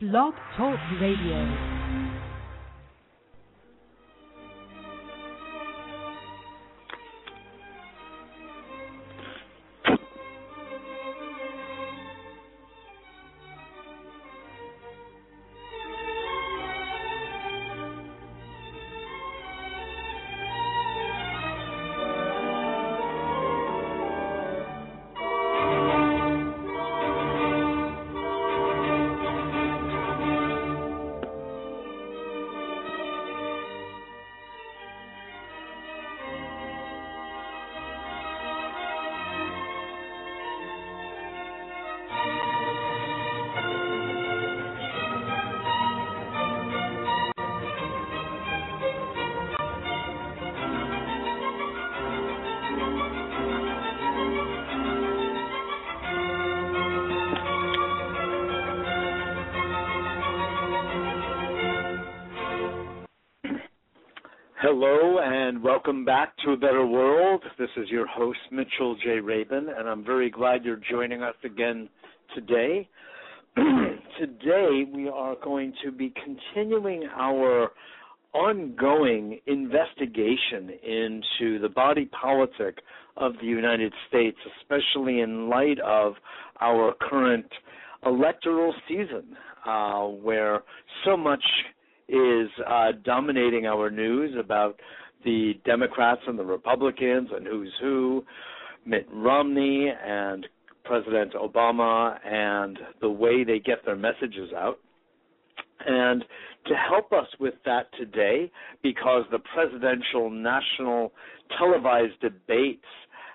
Blog Talk Radio. A Better World. This is your host, Mitchell J. Rabin, and I'm very glad you're joining us again today. today, we are going to be continuing our ongoing investigation into the body politic of the United States, especially in light of our current electoral season, uh, where so much is uh, dominating our news about the Democrats and the Republicans and who's who, Mitt Romney and President Obama and the way they get their messages out. And to help us with that today, because the presidential national televised debates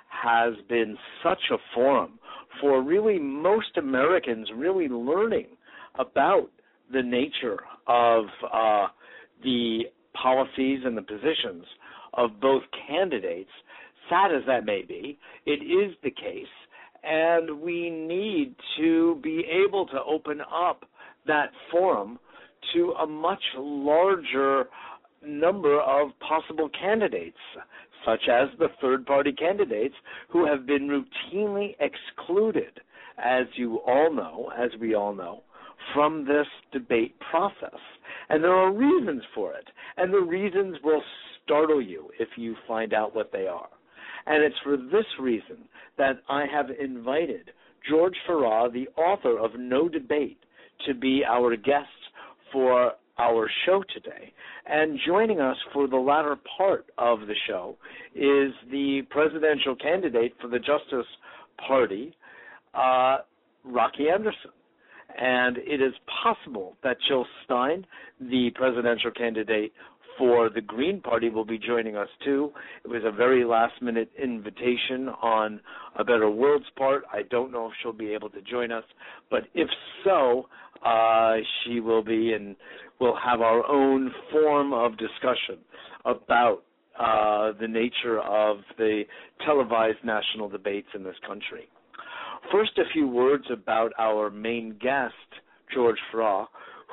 has been such a forum for really most Americans really learning about the nature of uh, the policies and the positions of both candidates, sad as that may be, it is the case, and we need to be able to open up that forum to a much larger number of possible candidates, such as the third party candidates who have been routinely excluded, as you all know, as we all know, from this debate process. And there are reasons for it. And the reasons will startle you if you find out what they are. And it's for this reason that I have invited George Farah, the author of No Debate, to be our guest for our show today. And joining us for the latter part of the show is the presidential candidate for the Justice Party, uh, Rocky Anderson and it is possible that Jill Stein, the presidential candidate for the Green Party, will be joining us too. It was a very last minute invitation on A Better World's part. I don't know if she'll be able to join us, but if so, uh, she will be, and we'll have our own form of discussion about uh, the nature of the televised national debates in this country. First, a few words about our main guest, George Farah,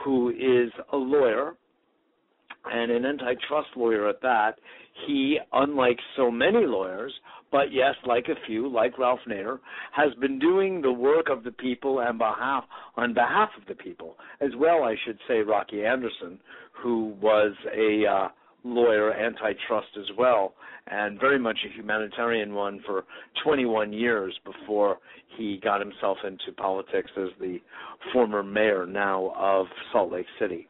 who is a lawyer and an antitrust lawyer at that. He, unlike so many lawyers, but yes, like a few, like Ralph Nader, has been doing the work of the people and behalf on behalf of the people, as well. I should say, Rocky Anderson, who was a uh, lawyer, antitrust as well, and very much a humanitarian one for 21 years before he got himself into politics as the former mayor now of Salt Lake City.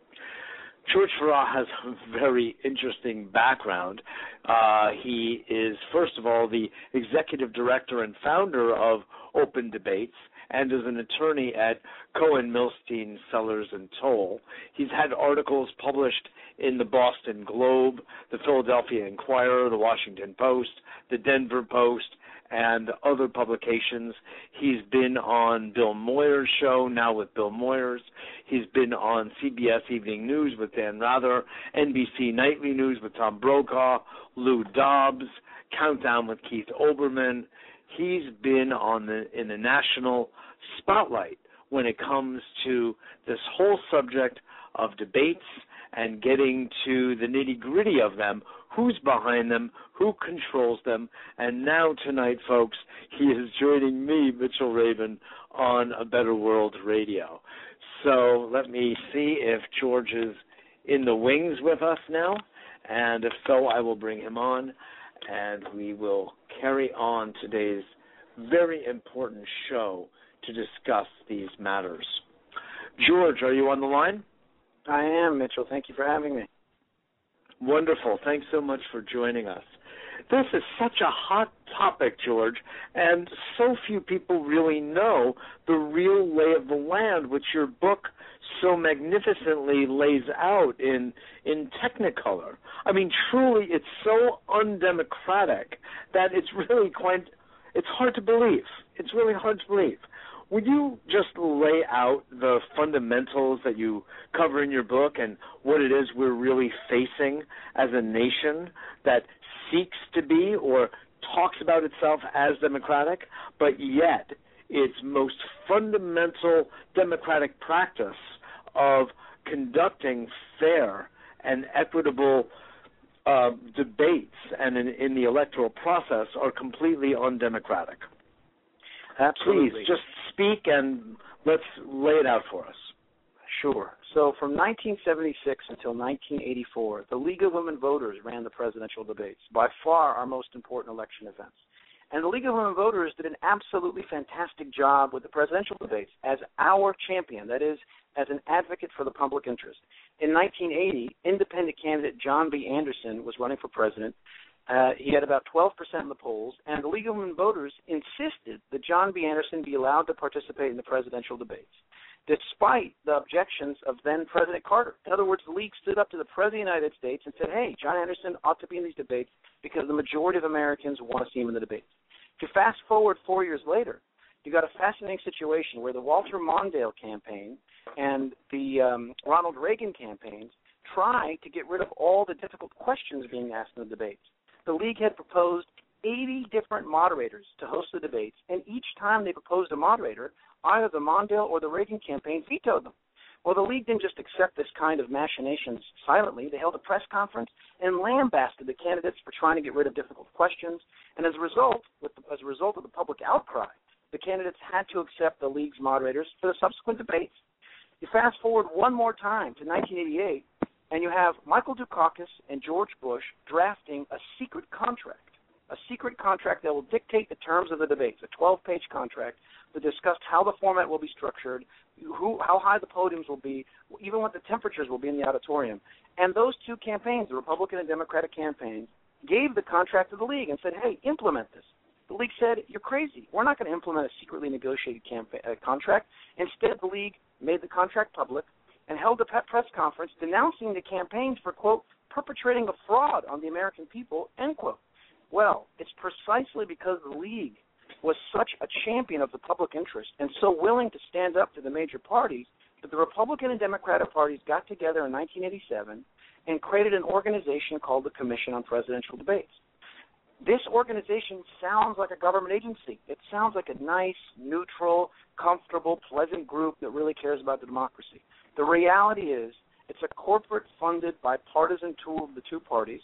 George Farah has a very interesting background. Uh, he is, first of all, the executive director and founder of Open Debates and is an attorney at Cohen Milstein Sellers and Toll. He's had articles published in the Boston Globe, the Philadelphia Inquirer, the Washington Post, the Denver Post, and other publications. He's been on Bill Moyers' show, now with Bill Moyers. He's been on CBS Evening News with Dan Rather, NBC Nightly News with Tom Brokaw, Lou Dobbs, Countdown with Keith Olbermann. He's been on the in the national spotlight when it comes to this whole subject of debates and getting to the nitty gritty of them who's behind them, who controls them. And now, tonight, folks, he is joining me, Mitchell Rabin, on A Better World Radio. So let me see if George is in the wings with us now. And if so, I will bring him on and we will carry on today's very important show to discuss these matters. George, are you on the line? I am, Mitchell. Thank you for having me. Wonderful. Thanks so much for joining us. This is such a hot topic, George, and so few people really know the real lay of the land, which your book so magnificently lays out in in Technicolor. I mean, truly, it's so undemocratic that it's really quite it's hard to believe. It's really hard to believe. Would you just lay out the fundamentals that you cover in your book and what it is we're really facing as a nation that seeks to be or talks about itself as democratic, but yet its most fundamental democratic practice of conducting fair and equitable uh, debates and in, in, the electoral process are completely undemocratic. Absolutely. Please just speak and let's lay it out for us. Sure. So from 1976 until 1984, the League of Women Voters ran the presidential debates, by far our most important election events. And the League of Women Voters did an absolutely fantastic job with the presidential debates as our champion, that is, as an advocate for the public interest. In 1980, independent candidate John B. Anderson was running for president. Uh, he had about 12% in the polls, and the League of Women Voters insisted that John B. Anderson be allowed to participate in the presidential debates despite the objections of then President Carter. In other words, the league stood up to the President of the United States and said, hey, John Anderson ought to be in these debates because the majority of Americans want to see him in the debates. You fast forward four years later, you got a fascinating situation where the Walter Mondale campaign and the um, Ronald Reagan campaigns try to get rid of all the difficult questions being asked in the debates. The league had proposed 80 different moderators to host the debates, and each time they proposed a moderator, either the Mondale or the Reagan campaign vetoed them. Well, the league didn't just accept this kind of machinations silently. They held a press conference and lambasted the candidates for trying to get rid of difficult questions. And as a result, the, as a result of the public outcry, the candidates had to accept the league's moderators for the subsequent debates. You fast forward one more time to 1988, and you have Michael Dukakis and George Bush drafting a secret contract a secret contract that will dictate the terms of the debates, a 12 page contract that discussed how the format will be structured, who, how high the podiums will be, even what the temperatures will be in the auditorium. And those two campaigns, the Republican and Democratic campaigns, gave the contract to the league and said, hey, implement this. The league said, you're crazy. We're not going to implement a secretly negotiated campaign, uh, contract. Instead, the league made the contract public and held a press conference denouncing the campaigns for, quote, perpetrating a fraud on the American people, end quote. Well, it's precisely because the league was such a champion of the public interest and so willing to stand up to the major parties that the Republican and Democratic parties got together in 1987 and created an organization called the Commission on Presidential Debates. This organization sounds like a government agency. It sounds like a nice, neutral, comfortable, pleasant group that really cares about the democracy. The reality is, it's a corporate funded bipartisan tool of the two parties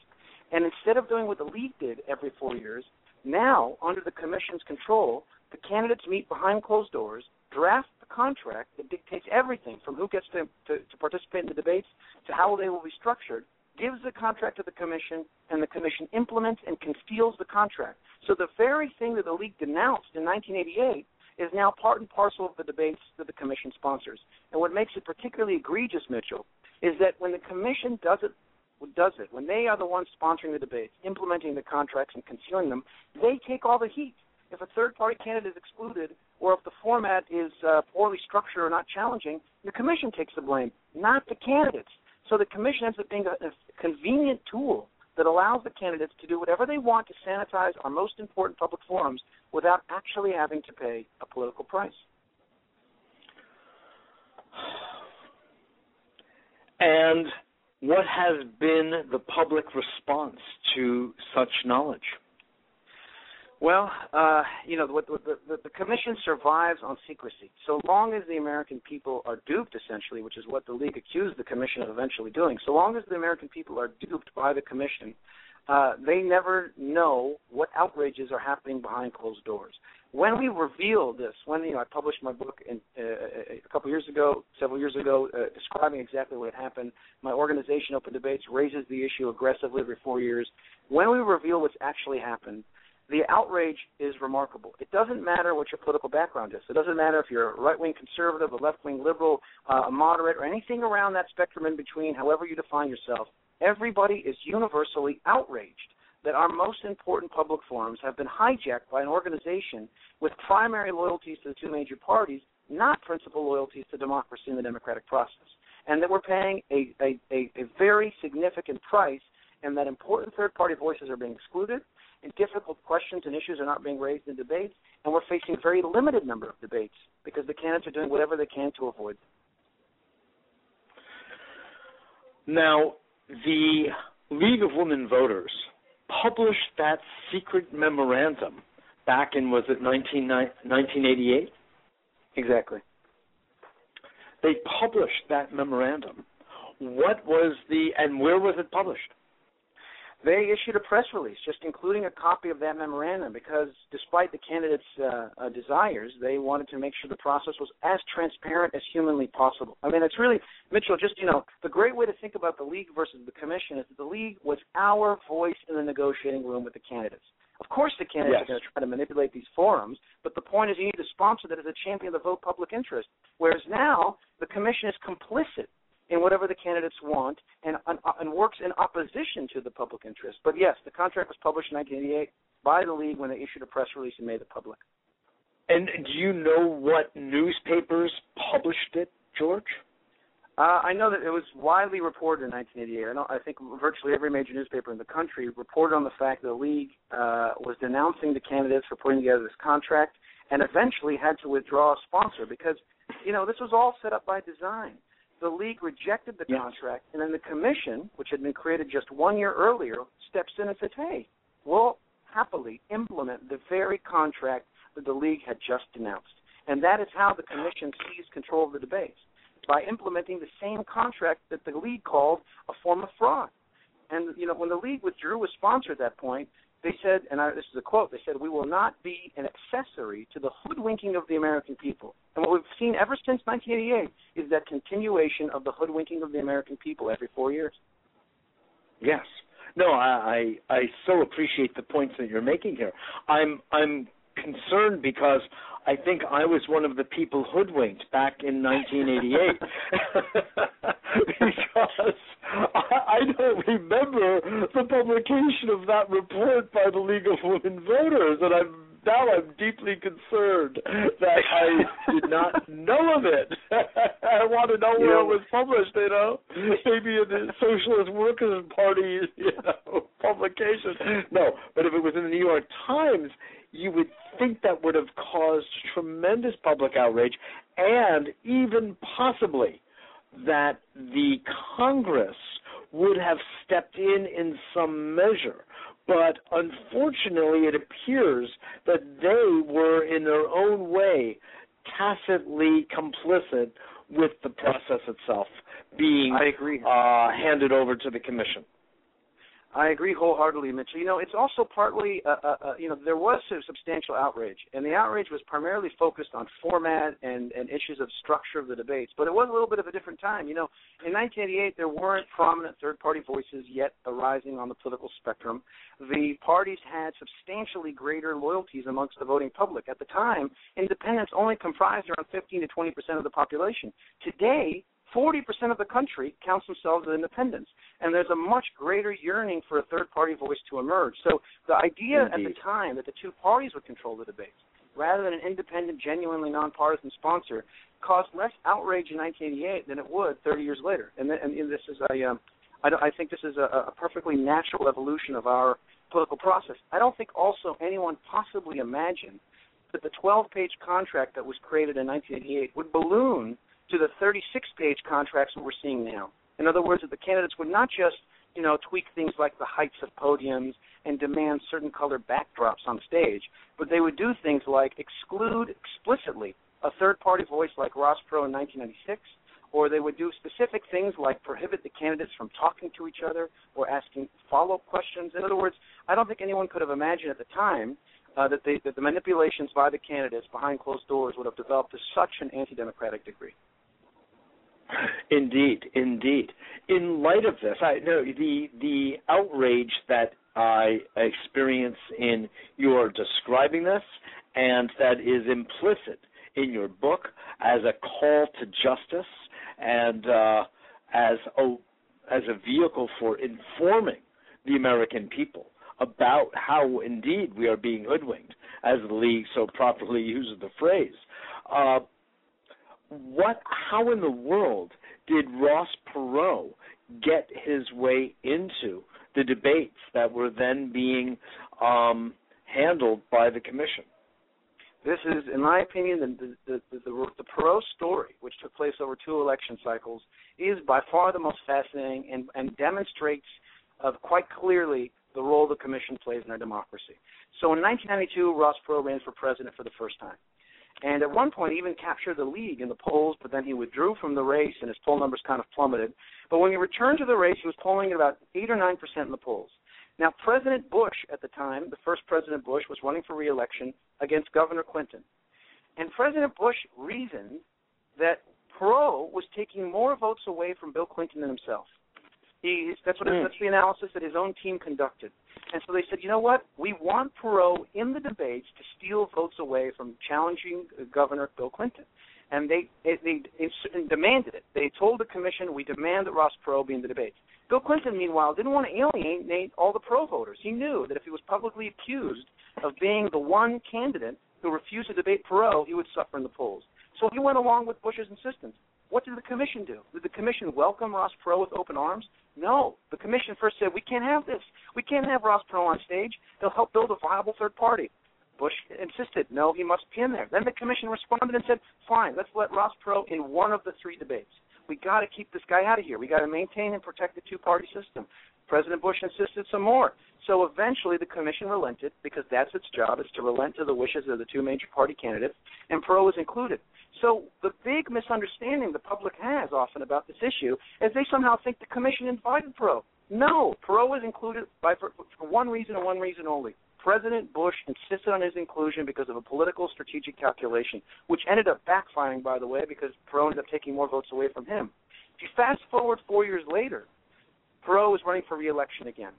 and instead of doing what the league did every four years, now, under the commission's control, the candidates meet behind closed doors, draft the contract that dictates everything from who gets to, to, to participate in the debates to how they will be structured, gives the contract to the commission, and the commission implements and conceals the contract. So the very thing that the league denounced in 1988 is now part and parcel of the debates that the commission sponsors. And what makes it particularly egregious, Mitchell, is that when the commission does it does it, when they are the ones sponsoring the debates, implementing the contracts and concealing them, they take all the heat. If a third party candidate is excluded, or if the format is uh, poorly structured or not challenging, the commission takes the blame, not the candidates. So the commission ends up being a, a convenient tool that allows the candidates to do whatever they want to sanitize our most important public forums without actually having to pay a political price. And what has been the public response to such knowledge? Well, uh, you know, the, the, the, the, commission survives on secrecy. So long as the American people are duped, essentially, which is what the league accused the commission of eventually doing, so long as the American people are duped by the commission, uh, they never know what outrages are happening behind closed doors. When we reveal this, when you know I published my book in, uh, a couple years ago, several years ago, uh, describing exactly what happened, my organization, Open Debates, raises the issue aggressively every four years. When we reveal what's actually happened, the outrage is remarkable. It doesn't matter what your political background is. It doesn't matter if you're a right wing conservative, a left wing liberal, uh, a moderate, or anything around that spectrum in between, however you define yourself. Everybody is universally outraged that our most important public forums have been hijacked by an organization with primary loyalties to the two major parties, not principal loyalties to democracy and the democratic process. And that we're paying a, a, a, a very significant price, and that important third party voices are being excluded, and difficult questions and issues are not being raised in debates, and we're facing a very limited number of debates because the candidates are doing whatever they can to avoid them. Now, the League of Women Voters published that secret memorandum back in was it 19, 1988? Exactly. They published that memorandum. What was the and where was it published? They issued a press release just including a copy of that memorandum because despite the candidates' uh, uh, desires, they wanted to make sure the process was as transparent as humanly possible. I mean, it's really, Mitchell, just, you know, the great way to think about the league versus the commission is that the league was our voice in the negotiating room with the candidates. Of course, the candidates yes. are going to try to manipulate these forums, but the point is you need a sponsor that is a champion of the vote public interest. Whereas now, the commission is complicit in whatever the candidates want and, and works in opposition to the public interest. But yes, the contract was published in 1988 by the league when they issued a press release and made it public. And do you know what newspapers published it, George? Uh, I know that it was widely reported in 1988. I, know, I think virtually every major newspaper in the country reported on the fact that the league uh, was denouncing the candidates for putting together this contract, and eventually had to withdraw a sponsor because, you know, this was all set up by design the league rejected the yes. contract, and then the commission, which had been created just one year earlier, steps in and says, "Hey, we'll happily implement the very contract that the league had just denounced." And that is how the commission seized control of the debates by implementing the same contract that the league called a form of fraud. And you know, when the league withdrew a sponsor at that point, they said, and I, this is a quote, they said, We will not be an accessory to the hoodwinking of the American people. And what we've seen ever since 1988 is that continuation of the hoodwinking of the American people every four years. Yes. No, I, I I so appreciate the points that you're making here. I'm I'm concerned because I think I was one of the people hoodwinked back in 1988 because I, I don't remember the publication of that report by the League of Women Voters, and I'm now I'm deeply concerned that I did not know of it. I want to know where know, it was published. You know, maybe in the Socialist Workers Party, you know, publication. No, but if it was in the New York Times, you would think that would have caused tremendous public outrage and even possibly that the Congress would have stepped in in some measure. But unfortunately, it appears that they were, in their own way, tacitly complicit with the process itself being I agree. Uh, handed over to the commission. I agree wholeheartedly, Mitchell. You know, it's also partly, uh, uh, uh, you know, there was a substantial outrage, and the outrage was primarily focused on format and, and issues of structure of the debates. But it was a little bit of a different time. You know, in 1988, there weren't prominent third-party voices yet arising on the political spectrum. The parties had substantially greater loyalties amongst the voting public. At the time, independents only comprised around 15 to 20 percent of the population. Today, 40% of the country counts themselves as independents, and there's a much greater yearning for a third party voice to emerge. So the idea Indeed. at the time that the two parties would control the debates, rather than an independent, genuinely nonpartisan sponsor, caused less outrage in 1988 than it would 30 years later. And, th- and this is a, um, I, I think this is a, a perfectly natural evolution of our political process. I don't think also anyone possibly imagined that the 12-page contract that was created in 1988 would balloon to the 36-page contracts that we're seeing now. In other words, that the candidates would not just you know tweak things like the heights of podiums and demand certain color backdrops on stage, but they would do things like exclude explicitly a third-party voice like Ross Perot in 1996, or they would do specific things like prohibit the candidates from talking to each other or asking follow-up questions. In other words, I don't think anyone could have imagined at the time uh, that, they, that the manipulations by the candidates behind closed doors would have developed to such an anti-democratic degree. Indeed, indeed. In light of this, I know the the outrage that I experience in your describing this, and that is implicit in your book as a call to justice and uh, as a as a vehicle for informing the American people about how indeed we are being hoodwinked, as the league so properly uses the phrase. Uh, what? How in the world did Ross Perot get his way into the debates that were then being um, handled by the commission? This is, in my opinion, the the, the, the, the Perot story, which took place over two election cycles, is by far the most fascinating and, and demonstrates uh, quite clearly the role the commission plays in our democracy. So in 1992, Ross Perot ran for president for the first time. And at one point, even captured the lead in the polls, but then he withdrew from the race, and his poll numbers kind of plummeted. But when he returned to the race, he was polling at about eight or nine percent in the polls. Now, President Bush at the time, the first President Bush, was running for reelection against Governor Clinton, and President Bush reasoned that Perot was taking more votes away from Bill Clinton than himself. He, that's what mm. that's the analysis that his own team conducted. And so they said, you know what? We want Perot in the debates to steal votes away from challenging uh, Governor Bill Clinton. And they they, they, demanded it. They told the commission, we demand that Ross Perot be in the debates. Bill Clinton, meanwhile, didn't want to alienate all the Perot voters. He knew that if he was publicly accused of being the one candidate who refused to debate Perot, he would suffer in the polls. So he went along with Bush's insistence. What did the commission do? Did the commission welcome Ross Perot with open arms? No. The commission first said, we can't have this. We can't have Ross Perot on stage. They'll help build a viable third party. Bush insisted, no, he must be in there. Then the commission responded and said, fine, let's let Ross Perot in one of the three debates. We got to keep this guy out of here. We got to maintain and protect the two-party system. President Bush insisted some more. So eventually the commission relented because that's its job is to relent to the wishes of the two major party candidates, and Perot was included. So the big misunderstanding the public has often about this issue is they somehow think the commission invited Perot. No, Perot was included by for, for one reason and one reason only. President Bush insisted on his inclusion because of a political strategic calculation, which ended up backfiring, by the way, because Perot ended up taking more votes away from him. If you fast forward four years later, Perot is running for reelection again.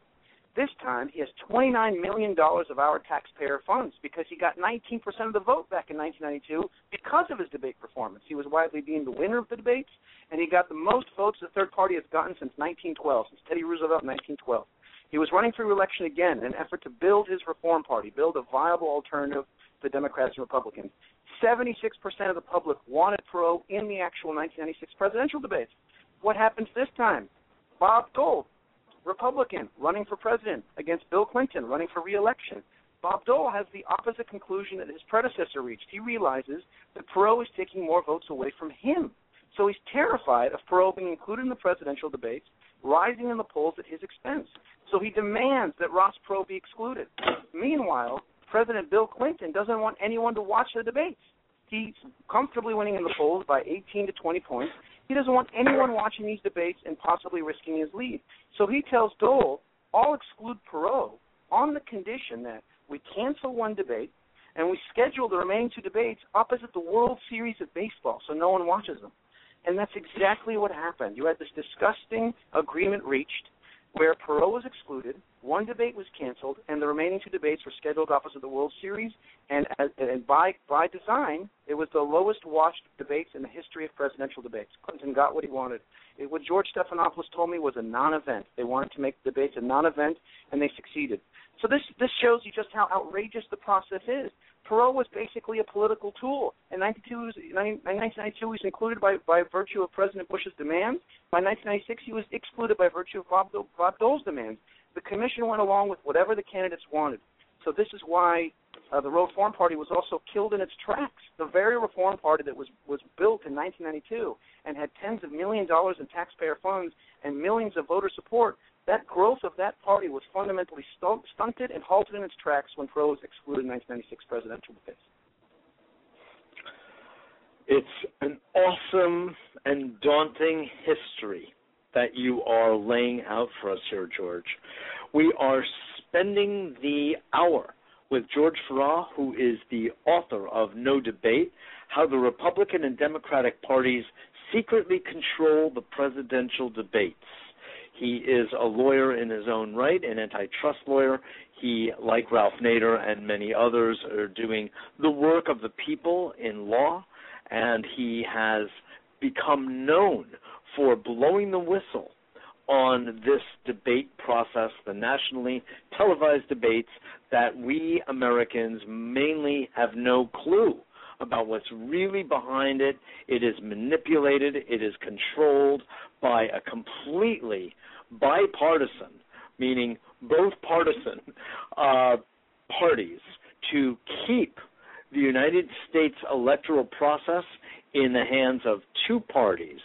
This time, he has $29 million of our taxpayer funds because he got 19% of the vote back in 1992 because of his debate performance. He was widely deemed the winner of the debates, and he got the most votes the third party has gotten since 1912, since Teddy Roosevelt in 1912. He was running for reelection again in an effort to build his reform party, build a viable alternative to Democrats and Republicans. 76% of the public wanted Perot in the actual 1996 presidential debates. What happens this time? Bob Dole, Republican, running for president against Bill Clinton, running for reelection. Bob Dole has the opposite conclusion that his predecessor reached. He realizes that Perot is taking more votes away from him. So he's terrified of Perot being included in the presidential debates, rising in the polls at his expense. So he demands that Ross Perot be excluded. Meanwhile, President Bill Clinton doesn't want anyone to watch the debates. He's comfortably winning in the polls by 18 to 20 points. He doesn't want anyone watching these debates and possibly risking his lead. So he tells Dole, I'll exclude Perot on the condition that we cancel one debate and we schedule the remaining two debates opposite the World Series of Baseball so no one watches them. And that's exactly what happened. You had this disgusting agreement reached where Perot was excluded, one debate was canceled, and the remaining two debates were scheduled opposite the World Series. And, and by by design, it was the lowest watched debates in the history of presidential debates. Clinton got what he wanted. It, what George Stephanopoulos told me was a non-event. They wanted to make the debates a non-event, and they succeeded. So this this shows you just how outrageous the process is. Perot was basically a political tool. In 1992, he was included by, by virtue of President Bush's demands. By 1996, he was excluded by virtue of Bob, Bob Dole's demands. The commission went along with whatever the candidates wanted. So this is why uh, the Reform Party was also killed in its tracks. The very Reform Party that was was built in 1992 and had tens of million dollars in taxpayer funds and millions of voter support that growth of that party was fundamentally stunted and halted in its tracks when Perot excluded in 1996 presidential debates. It's an awesome and daunting history that you are laying out for us here, George. We are spending the hour with George Farah, who is the author of No Debate How the Republican and Democratic Parties Secretly Control the Presidential Debates. He is a lawyer in his own right, an antitrust lawyer. He, like Ralph Nader and many others, are doing the work of the people in law, and he has become known for blowing the whistle on this debate process, the nationally televised debates that we Americans mainly have no clue about what's really behind it. It is manipulated, it is controlled by a completely bipartisan, meaning both partisan uh, parties, to keep the United States electoral process in the hands of two parties,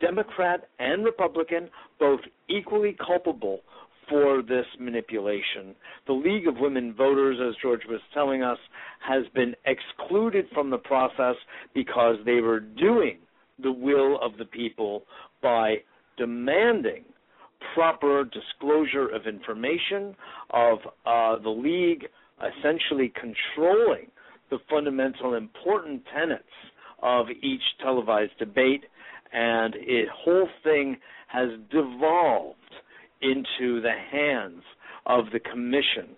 Democrat and Republican, both equally culpable for this manipulation. The League of Women Voters, as George was telling us, has been excluded from the process because they were doing the will of the people by demanding proper disclosure of information, of uh, the League essentially controlling the fundamental important tenets of each televised debate, and the whole thing has devolved into the hands of the Commission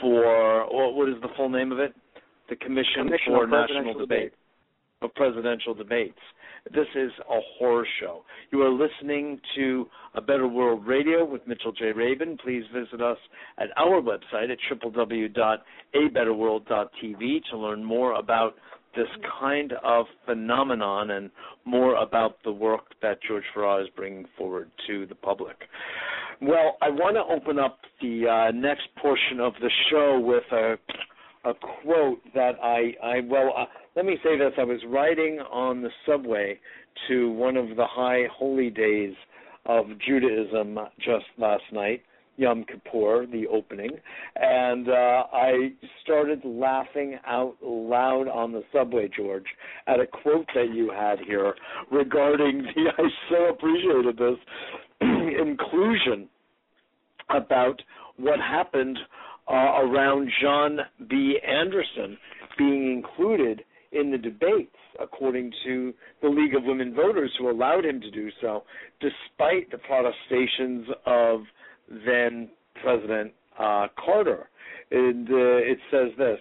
for what is the full name of it? The Commission, Commission for National Presidential Debate of Presidential Debates. This is a horror show. You are listening to A Better World Radio with Mitchell J. Rabin. Please visit us at our website at www.abetterworld.tv to learn more about this kind of phenomenon and more about the work that George Farah is bringing forward to the public. Well, I want to open up the uh, next portion of the show with a a quote that I I well uh, let me say this I was riding on the subway to one of the high holy days of Judaism just last night Yom Kippur, the opening, and uh, I started laughing out loud on the subway, George, at a quote that you had here regarding the. I so appreciated this inclusion about what happened uh, around John B. Anderson being included in the debates, according to the League of Women Voters, who allowed him to do so, despite the protestations of then President uh, Carter. And uh, it says this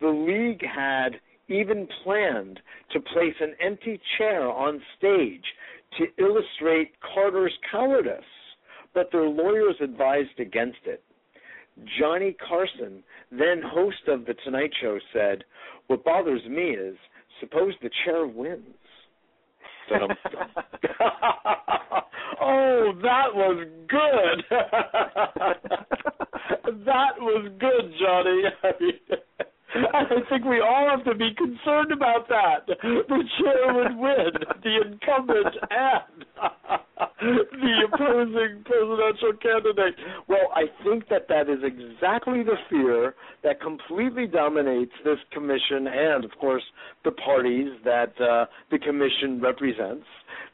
The League had even planned to place an empty chair on stage to illustrate Carter's cowardice, but their lawyers advised against it. Johnny Carson, then host of The Tonight Show, said, What bothers me is suppose the chair wins. oh, that was good. that was good, Johnny. I think we all have to be concerned about that. The chair would win, the incumbent and the opposing presidential candidate. Well, I think that that is exactly the fear that completely dominates this commission and, of course, the parties that uh, the commission represents.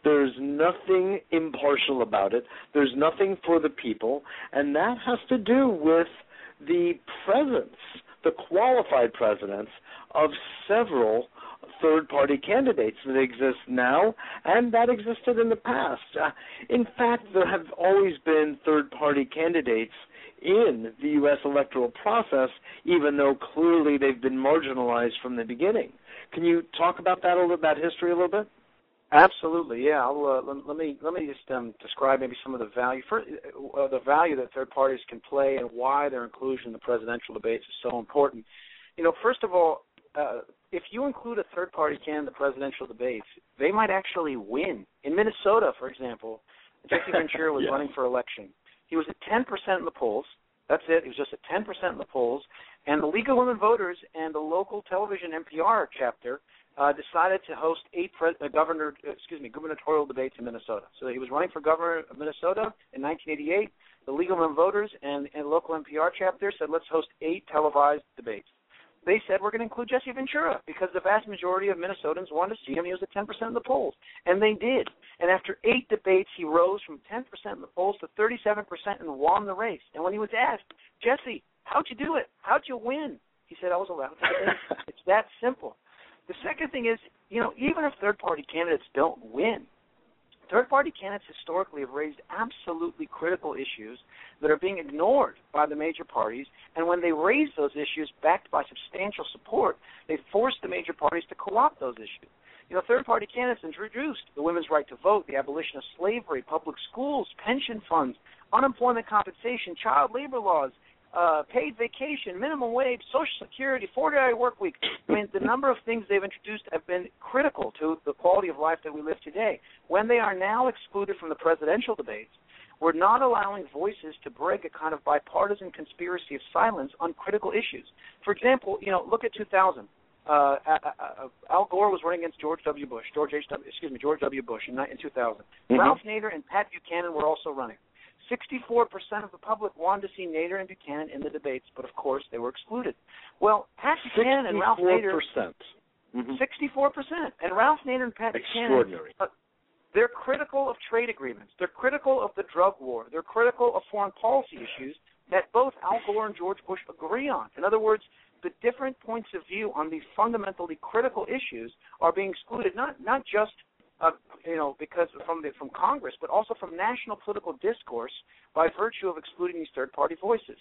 There's nothing impartial about it. There's nothing for the people, and that has to do with the presence the qualified presidents of several third party candidates that exist now and that existed in the past. Uh, in fact, there have always been third party candidates in the U.S. electoral process, even though clearly they've been marginalized from the beginning. Can you talk about that a little, that history a little bit? Absolutely, yeah. I'll, uh, let, let, me let me just um, describe maybe some of the value for uh, the value that third parties can play and why their inclusion in the presidential debates is so important. You know, first of all, uh, if you include a third party candidate in the presidential debates, they might actually win. In Minnesota, for example, Jesse Ventura was yeah. running for election. He was at 10% in the polls. That's it. He was just at 10% in the polls. And the League of Women Voters and the local television NPR chapter uh, decided to host eight pre- uh, governor, uh, excuse me, gubernatorial debates in Minnesota. So he was running for governor of Minnesota in 1988. The League of Women Voters and, and local NPR chapter said, let's host eight televised debates. They said we're going to include Jesse Ventura because the vast majority of Minnesotans wanted to see him. He was at 10% of the polls, and they did. And after eight debates, he rose from 10% in the polls to 37% and won the race. And when he was asked, Jesse, how'd you do it? How'd you win? He said, I was allowed to it's that simple. The second thing is, you know, even if third party candidates don't win, third party candidates historically have raised absolutely critical issues that are being ignored by the major parties. And when they raise those issues backed by substantial support, they force the major parties to co opt those issues. You know, third party candidates introduced the women's right to vote, the abolition of slavery, public schools, pension funds, unemployment compensation, child labor laws, uh, paid vacation, minimum wage, Social Security, 40-hour work week. I mean, the number of things they've introduced have been critical to the quality of life that we live today. When they are now excluded from the presidential debates, we're not allowing voices to break a kind of bipartisan conspiracy of silence on critical issues. For example, you know, look at 2000. Uh, uh, uh, Al Gore was running against George W. Bush, George H. W. Excuse me, George W. Bush in, in 2000. Mm-hmm. Ralph Nader and Pat Buchanan were also running. 64% of the public wanted to see Nader and Buchanan in the debates, but of course they were excluded. Well, Pat Buchanan and Ralph Nader. Mm-hmm. 64%. And Ralph Nader and Pat Buchanan. Uh, they're critical of trade agreements. They're critical of the drug war. They're critical of foreign policy issues that both Al Gore and George Bush agree on. In other words, the different points of view on these fundamentally critical issues are being excluded, not not just uh, you know, because from the, from Congress, but also from national political discourse by virtue of excluding these third-party voices.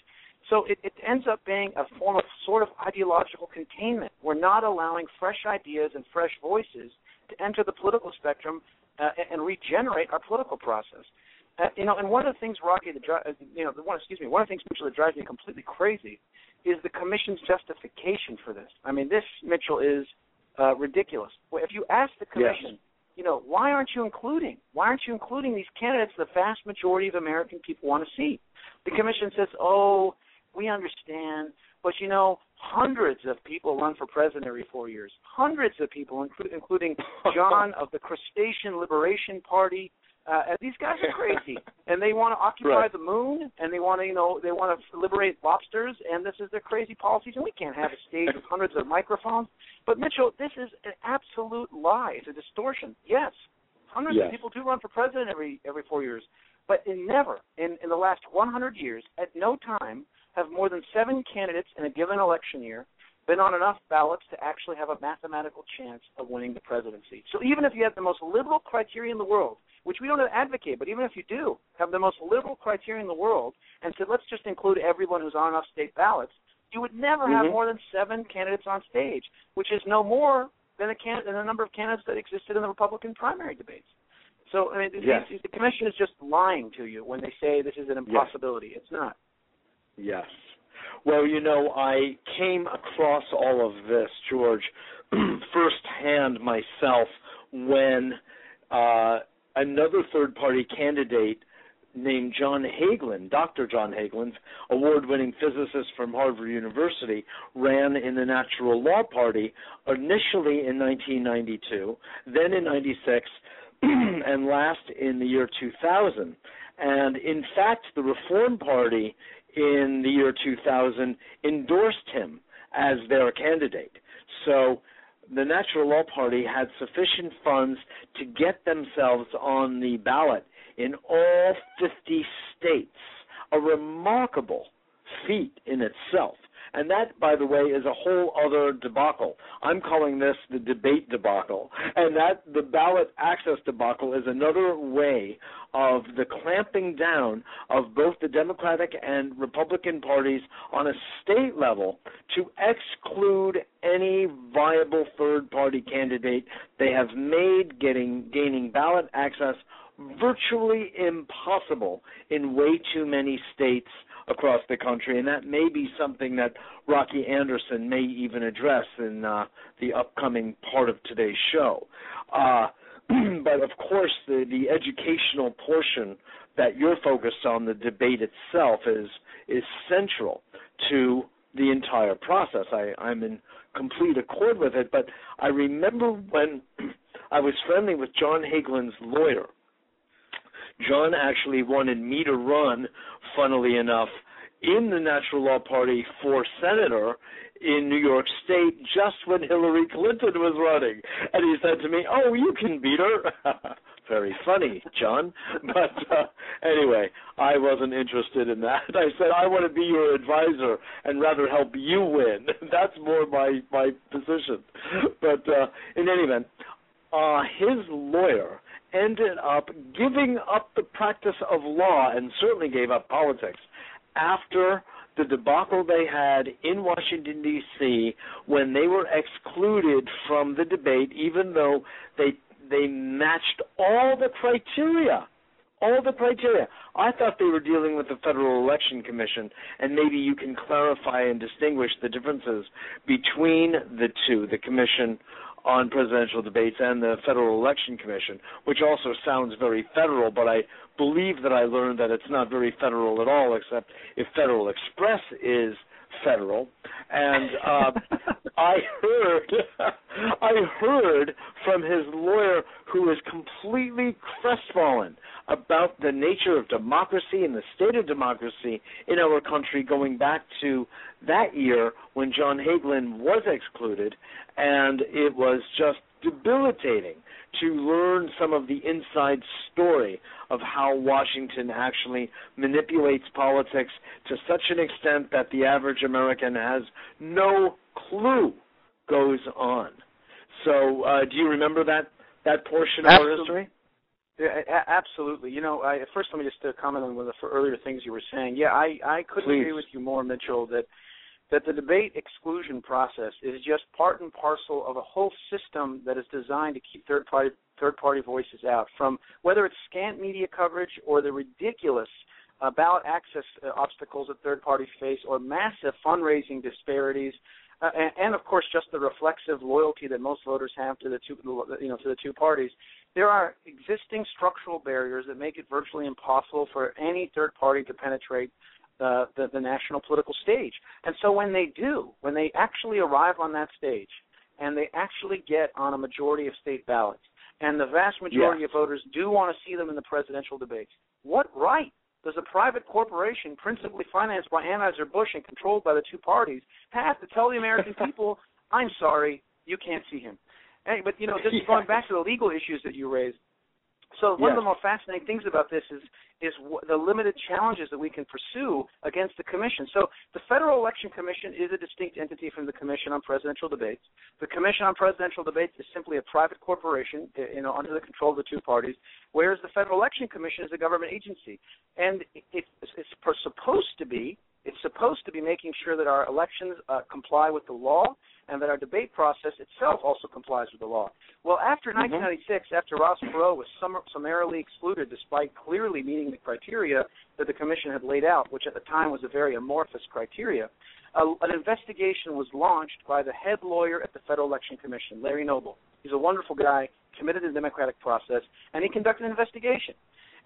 So it, it ends up being a form of sort of ideological containment. We're not allowing fresh ideas and fresh voices to enter the political spectrum uh, and regenerate our political process. Uh, you know, and one of the things, Rocky, that dri- you know, the one, excuse me, one of the things, Mitchell, that drives me completely crazy is the commission's justification for this. I mean, this Mitchell is uh, ridiculous. If you ask the commission, yes you know, why aren't you including? Why aren't you including these candidates the vast majority of American people want to see? The commission says, oh, we understand, but you know, hundreds of people run for president every four years. Hundreds of people, including John of the Crustacean Liberation Party, uh, and these guys are crazy, and they want to occupy right. the moon, and they want to, you know, they want to liberate lobsters, and this is their crazy policies, and we can't have a stage with hundreds of microphones. But Mitchell, this is an absolute lie. It's a distortion. Yes, hundreds yes. of people do run for president every every four years, but in never in in the last 100 years, at no time have more than seven candidates in a given election year been on enough ballots to actually have a mathematical chance of winning the presidency. So even if you have the most liberal criteria in the world, which we don't advocate, but even if you do have the most liberal criteria in the world, and said let's just include everyone who's on enough state ballots, you would never mm-hmm. have more than seven candidates on stage, which is no more than a can- than the number of candidates that existed in the Republican primary debates. So I mean, yes. the, the commission is just lying to you when they say this is an impossibility. Yes. It's not. Yes. Well, you know, I came across all of this, George, firsthand myself when uh, another third party candidate named John Hagelin, Dr. John Hagelin, award winning physicist from Harvard University, ran in the Natural Law Party initially in 1992, then in 96, and last in the year 2000. And in fact, the Reform Party in the year 2000 endorsed him as their candidate. So the Natural Law Party had sufficient funds to get themselves on the ballot in all 50 states. A remarkable feat in itself. And that, by the way, is a whole other debacle. I'm calling this the debate debacle. And that the ballot access debacle is another way of the clamping down of both the Democratic and Republican parties on a state level to exclude any viable third party candidate they have made getting gaining ballot access virtually impossible in way too many states across the country, and that may be something that Rocky Anderson may even address in uh, the upcoming part of today's show. Uh, but of course, the, the educational portion that you're focused on, the debate itself, is is central to the entire process. I, I'm in complete accord with it. But I remember when I was friendly with John Hagelin's lawyer, John actually wanted me to run, funnily enough, in the Natural Law Party for senator in New York State just when Hillary Clinton was running. And he said to me, Oh, you can beat her. Very funny, John. But uh, anyway, I wasn't interested in that. I said, I want to be your advisor and rather help you win. That's more my, my position. But uh, in any event, uh, his lawyer ended up giving up the practice of law and certainly gave up politics after the debacle they had in Washington D.C. when they were excluded from the debate, even though they they matched all the criteria, all the criteria. I thought they were dealing with the Federal Election Commission, and maybe you can clarify and distinguish the differences between the two, the commission on presidential debates and the Federal Election Commission, which also sounds very federal, but I believe that I learned that it's not very federal at all, except if Federal Express is federal. And uh, I heard, I heard from his lawyer, who is completely crestfallen about the nature of democracy and the state of democracy in our country, going back to that year when John Hagelin was excluded, and it was just debilitating to learn some of the inside story of how Washington actually manipulates politics to such an extent that the average American has no clue goes on. So, uh, do you remember that that portion of our history? Yeah, absolutely. You know, I, first let me just uh, comment on one of the earlier things you were saying. Yeah, I I couldn't Please. agree with you more, Mitchell. That that the debate exclusion process is just part and parcel of a whole system that is designed to keep third party third party voices out from whether it's scant media coverage or the ridiculous ballot access obstacles that third parties face or massive fundraising disparities uh, and, and, of course just the reflexive loyalty that most voters have to the two you know to the two parties there are existing structural barriers that make it virtually impossible for any third party to penetrate the, the, the national political stage. And so when they do, when they actually arrive on that stage, and they actually get on a majority of state ballots, and the vast majority yes. of voters do want to see them in the presidential debates, what right does a private corporation, principally financed by Anheuser-Busch and controlled by the two parties, have to tell the American people, I'm sorry, you can't see him? Hey, but you know, just yes. going back to the legal issues that you raised, so one of the more fascinating things about this is is w- the limited challenges that we can pursue against the commission. So the Federal Election Commission is a distinct entity from the Commission on Presidential Debates. The Commission on Presidential Debates is simply a private corporation, you know, under the control of the two parties, whereas the Federal Election Commission is a government agency, and it's, it's supposed to be it's supposed to be making sure that our elections uh, comply with the law and that our debate process itself also complies with the law. Well, after Mm-hmm. 1996, after Ross Perot was sum- summarily excluded despite clearly meeting the criteria that the commission had laid out, which at the time was a very amorphous criteria, uh, an investigation was launched by the head lawyer at the Federal Election Commission, Larry Noble. He's a wonderful guy, committed to the democratic process, and he conducted an investigation.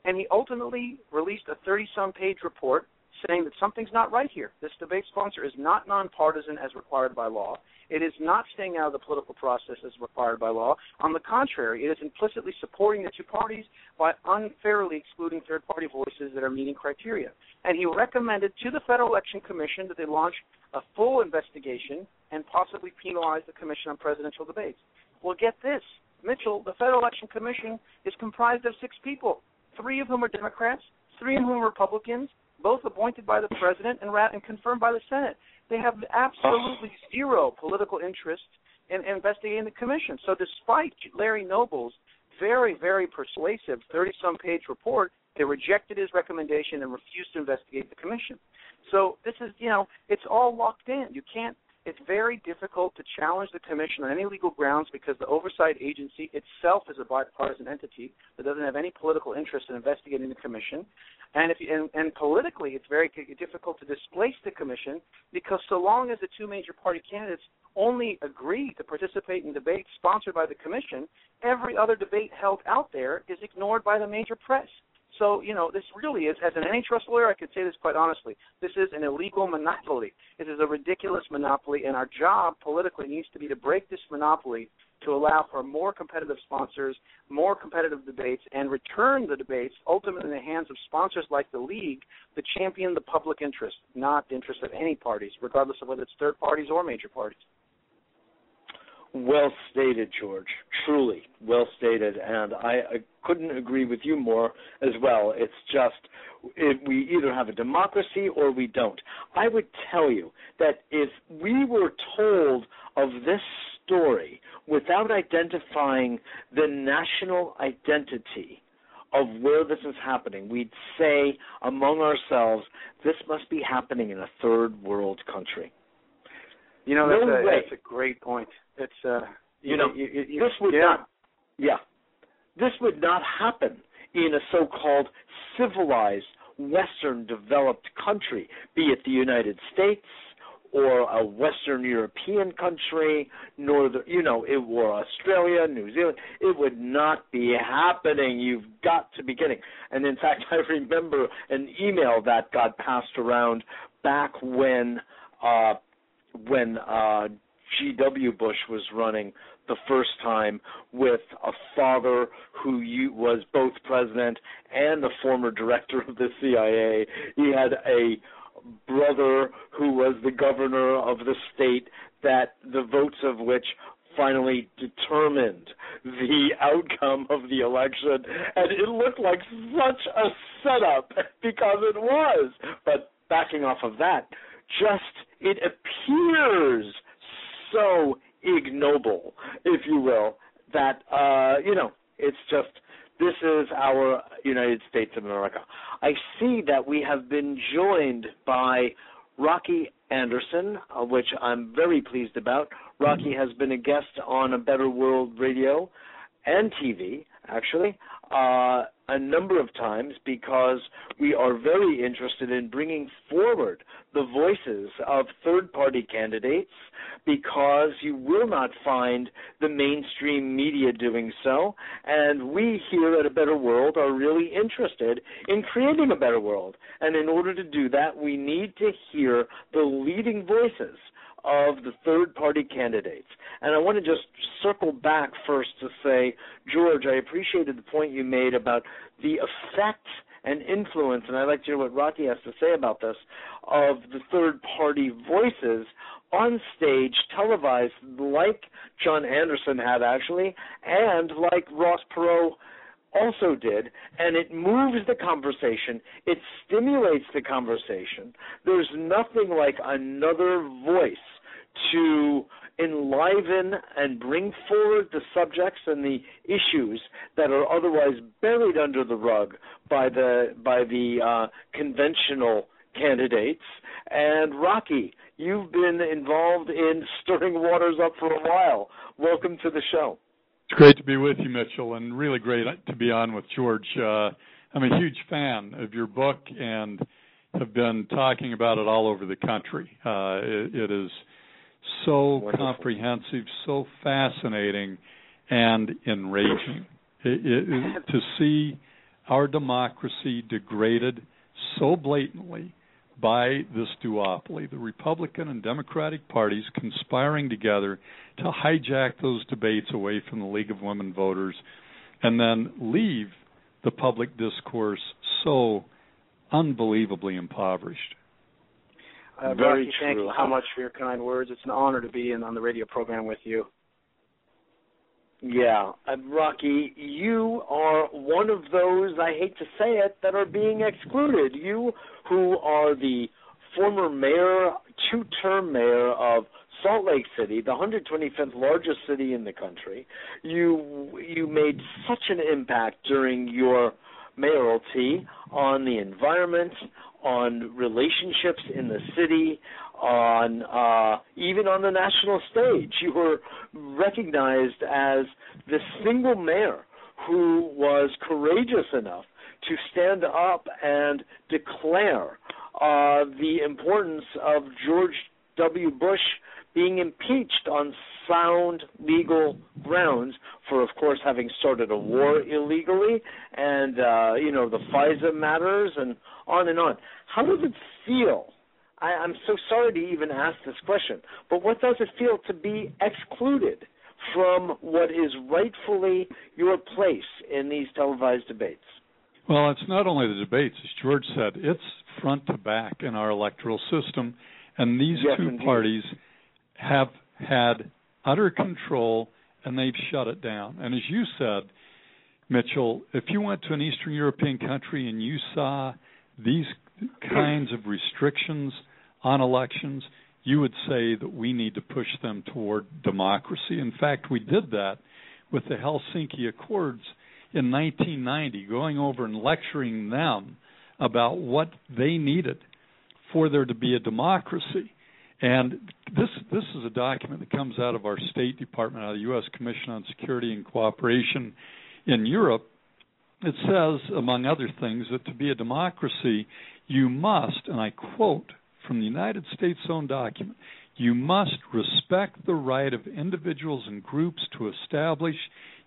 And he ultimately released a 30 some page report saying that something's not right here. This debate sponsor is not nonpartisan as required by law. It is not staying out of the political process as required by law. On the contrary, it is implicitly supporting the two parties by unfairly excluding third party voices that are meeting criteria. And he recommended to the Federal Election Commission that they launch a full investigation and possibly penalize the Commission on Presidential Debates. Well, get this, Mitchell, the Federal Election Commission is comprised of six people, three of whom are Democrats, three of whom are Republicans, both appointed by the president and, rat- and confirmed by the Senate. They have absolutely zero political interest in, in investigating the commission. So, despite Larry Noble's very, very persuasive 30 some page report, they rejected his recommendation and refused to investigate the commission. So, this is, you know, it's all locked in. You can't it's very difficult to challenge the commission on any legal grounds because the oversight agency itself is a bipartisan entity that doesn't have any political interest in investigating the commission. And if you, and, and politically, it's very difficult to displace the commission because so long as the two major party candidates only agree to participate in debates sponsored by the commission, every other debate held out there is ignored by the major press. So, you know, this really is, as an antitrust lawyer, I could say this quite honestly. This is an illegal monopoly. It is a ridiculous monopoly, and our job politically needs to be to break this monopoly to allow for more competitive sponsors, more competitive debates, and return the debates ultimately in the hands of sponsors like the league that champion the public interest, not the interest of any parties, regardless of whether it's third parties or major parties. Well stated, George. Truly well stated, and I, I couldn't agree with you more as well. It's just it, we either have a democracy or we don't. I would tell you that if we were told of this story without identifying the national identity of where this is happening, we'd say among ourselves, this must be happening in a third world country. You know, that's, no a, that's a great point. It's uh, you, you know, this would yeah. not, yeah, this would not happen in a so-called civilized Western developed country, be it the United States or a Western European country, nor the, you know, it were Australia, New Zealand. It would not be happening. You've got to be kidding. And in fact, I remember an email that got passed around back when uh, when uh, G.W. Bush was running the first time with a father who was both president and the former director of the CIA. He had a brother who was the governor of the state that the votes of which finally determined the outcome of the election and it looked like such a setup because it was but backing off of that just it appears so ignoble, if you will, that uh, you know it's just this is our United States of America. I see that we have been joined by Rocky Anderson, uh, which I'm very pleased about. Rocky has been a guest on a Better World Radio and TV, actually uh, a number of times because we are very interested in bringing forward the voices of third party candidates because you will not find the mainstream media doing so. And we here at A Better World are really interested in creating a better world. And in order to do that, we need to hear the leading voices of the third party candidates. And I want to just circle back first to say, George, I appreciated the point you made about the effect and influence, and I'd like to hear what Rocky has to say about this, of the third party voices on stage, televised, like John Anderson had actually, and like Ross Perot also did, and it moves the conversation. It stimulates the conversation. There's nothing like another voice to enliven and bring forward the subjects and the issues that are otherwise buried under the rug by the by the uh, conventional candidates. And Rocky, you've been involved in stirring waters up for a while. Welcome to the show. It's great to be with you, Mitchell, and really great to be on with George. Uh, I'm a huge fan of your book and have been talking about it all over the country. Uh, it, it is so Wonderful. comprehensive, so fascinating, and enraging. It, it, to see our democracy degraded so blatantly by this duopoly, the Republican and Democratic parties conspiring together to hijack those debates away from the League of Women Voters and then leave the public discourse so unbelievably impoverished. Uh, Very Rocky, true. thank you so much for your kind words. It's an honor to be in on the radio program with you. Yeah, uh, Rocky, you are one of those, I hate to say it, that are being excluded. You who are the former mayor, two term mayor of Salt Lake City, the 125th largest city in the country, you you made such an impact during your mayoralty on the environment, on relationships in the city, on uh, even on the national stage. You were recognized as the single mayor who was courageous enough to stand up and declare uh, the importance of George W. Bush being impeached on sound legal grounds for, of course, having started a war illegally, and uh, you know the FISA matters, and on and on. How does it feel? I, I'm so sorry to even ask this question, but what does it feel to be excluded from what is rightfully your place in these televised debates? Well, it's not only the debates, as George said, it's front to back in our electoral system. And these yes, two indeed. parties have had utter control and they've shut it down. And as you said, Mitchell, if you went to an Eastern European country and you saw these kinds of restrictions on elections, you would say that we need to push them toward democracy. In fact, we did that with the Helsinki Accords in 1990, going over and lecturing them about what they needed for there to be a democracy. And this this is a document that comes out of our State Department, out of the U.S. Commission on Security and Cooperation in Europe. It says, among other things, that to be a democracy, you must, and I quote from the United States' own document, you must respect the right of individuals and groups to establish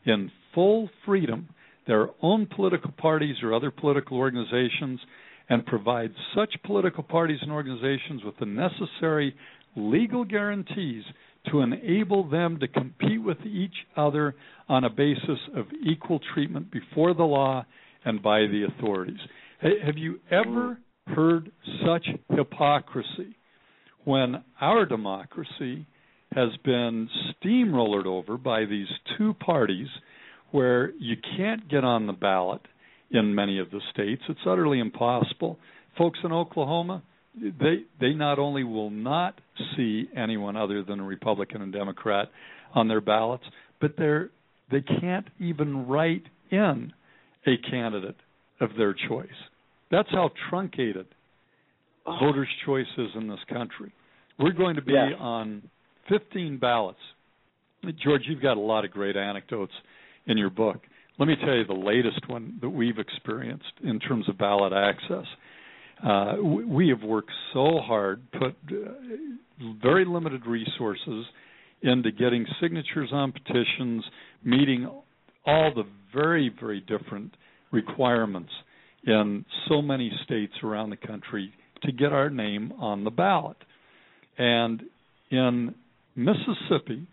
in full freedom their own political parties or other political organizations and provide such political parties and organizations with the necessary legal guarantees to enable them to compete with each other on a basis of equal treatment before the law and by the authorities. Have you ever heard such hypocrisy when our democracy has been steamrolled over by these two parties where you can't get on the ballot in many of the states. It's utterly impossible. Folks in Oklahoma, they they not only will not see anyone other than a Republican and Democrat on their ballots, but they're they can't even write in a candidate of their choice. That's how truncated oh. voters' choice is in this country. We're going to be yeah. on 15 ballots. George, you've got a lot of great anecdotes in your book. Let me tell you the latest one that we've experienced in terms of ballot access. Uh, we have worked so hard, put uh, very limited resources into getting signatures on petitions, meeting all the very, very different requirements in so many states around the country to get our name on the ballot. And in Mississippi,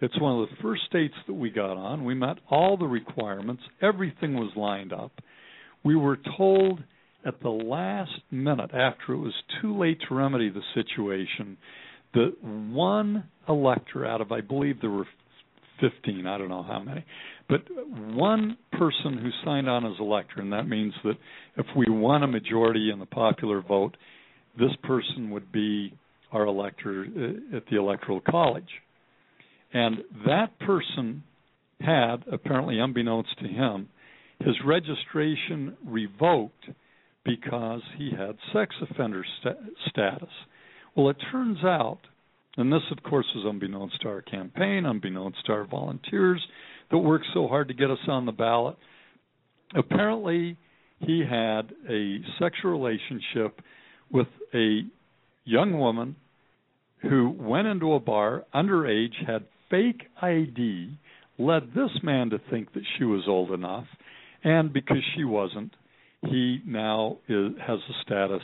it's one of the first states that we got on. We met all the requirements, everything was lined up. We were told at the last minute, after it was too late to remedy the situation, that one elector out of, I believe there were 15, I don't know how many, but one person who signed on as elector, and that means that if we won a majority in the popular vote, this person would be our elector uh, at the Electoral College. And that person had, apparently unbeknownst to him, his registration revoked because he had sex offender st- status. Well, it turns out, and this, of course, was unbeknownst to our campaign, unbeknownst to our volunteers that worked so hard to get us on the ballot. Apparently, he had a sexual relationship with a young woman who went into a bar underage, had fake ID led this man to think that she was old enough, and because she wasn't, he now is, has the status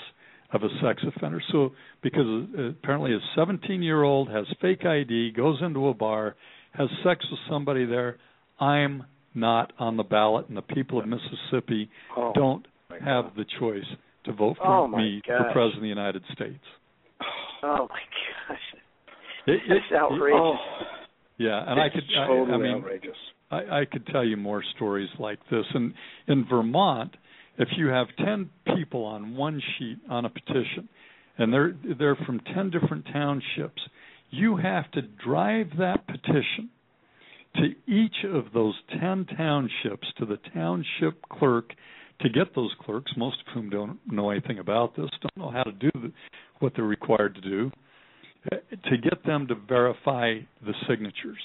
of a sex offender. So, because uh, apparently a 17 year old has fake ID, goes into a bar, has sex with somebody there, I'm not on the ballot, and the people of Mississippi oh, don't have God. the choice to vote for oh, me gosh. for president of the United States. Oh my gosh, it, it, it's outrageous. Oh. Yeah, and it's I could totally I, I mean outrageous. I, I could tell you more stories like this. And in Vermont, if you have ten people on one sheet on a petition, and they're they're from ten different townships, you have to drive that petition to each of those ten townships to the township clerk to get those clerks, most of whom don't know anything about this, don't know how to do what they're required to do eh, to get them to verify the signatures.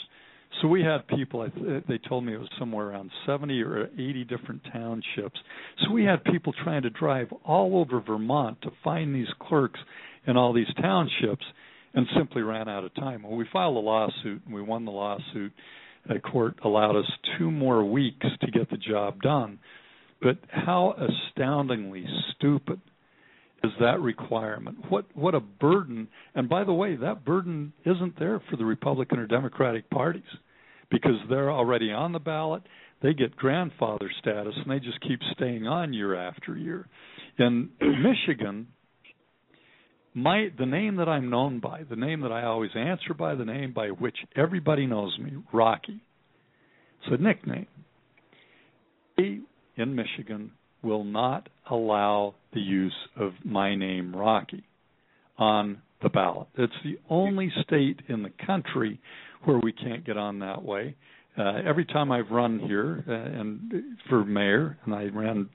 So we had people. They told me it was somewhere around 70 or 80 different townships. So we had people trying to drive all over Vermont to find these clerks in all these townships, and simply ran out of time. Well, we filed a lawsuit and we won the lawsuit. The court allowed us two more weeks to get the job done. But how astoundingly stupid is that requirement. What what a burden! And by the way, that burden isn't there for the Republican or Democratic parties because they're already on the ballot. They get grandfather status and they just keep staying on year after year. In Michigan, my the name that I'm known by, the name that I always answer by, the name by which everybody knows me, Rocky. It's a nickname. They in Michigan will not allow the use of my name Rocky on the ballot. It's the only state in the country where we can't get on that way. Uh, every time I've run here uh, and for mayor, and I ran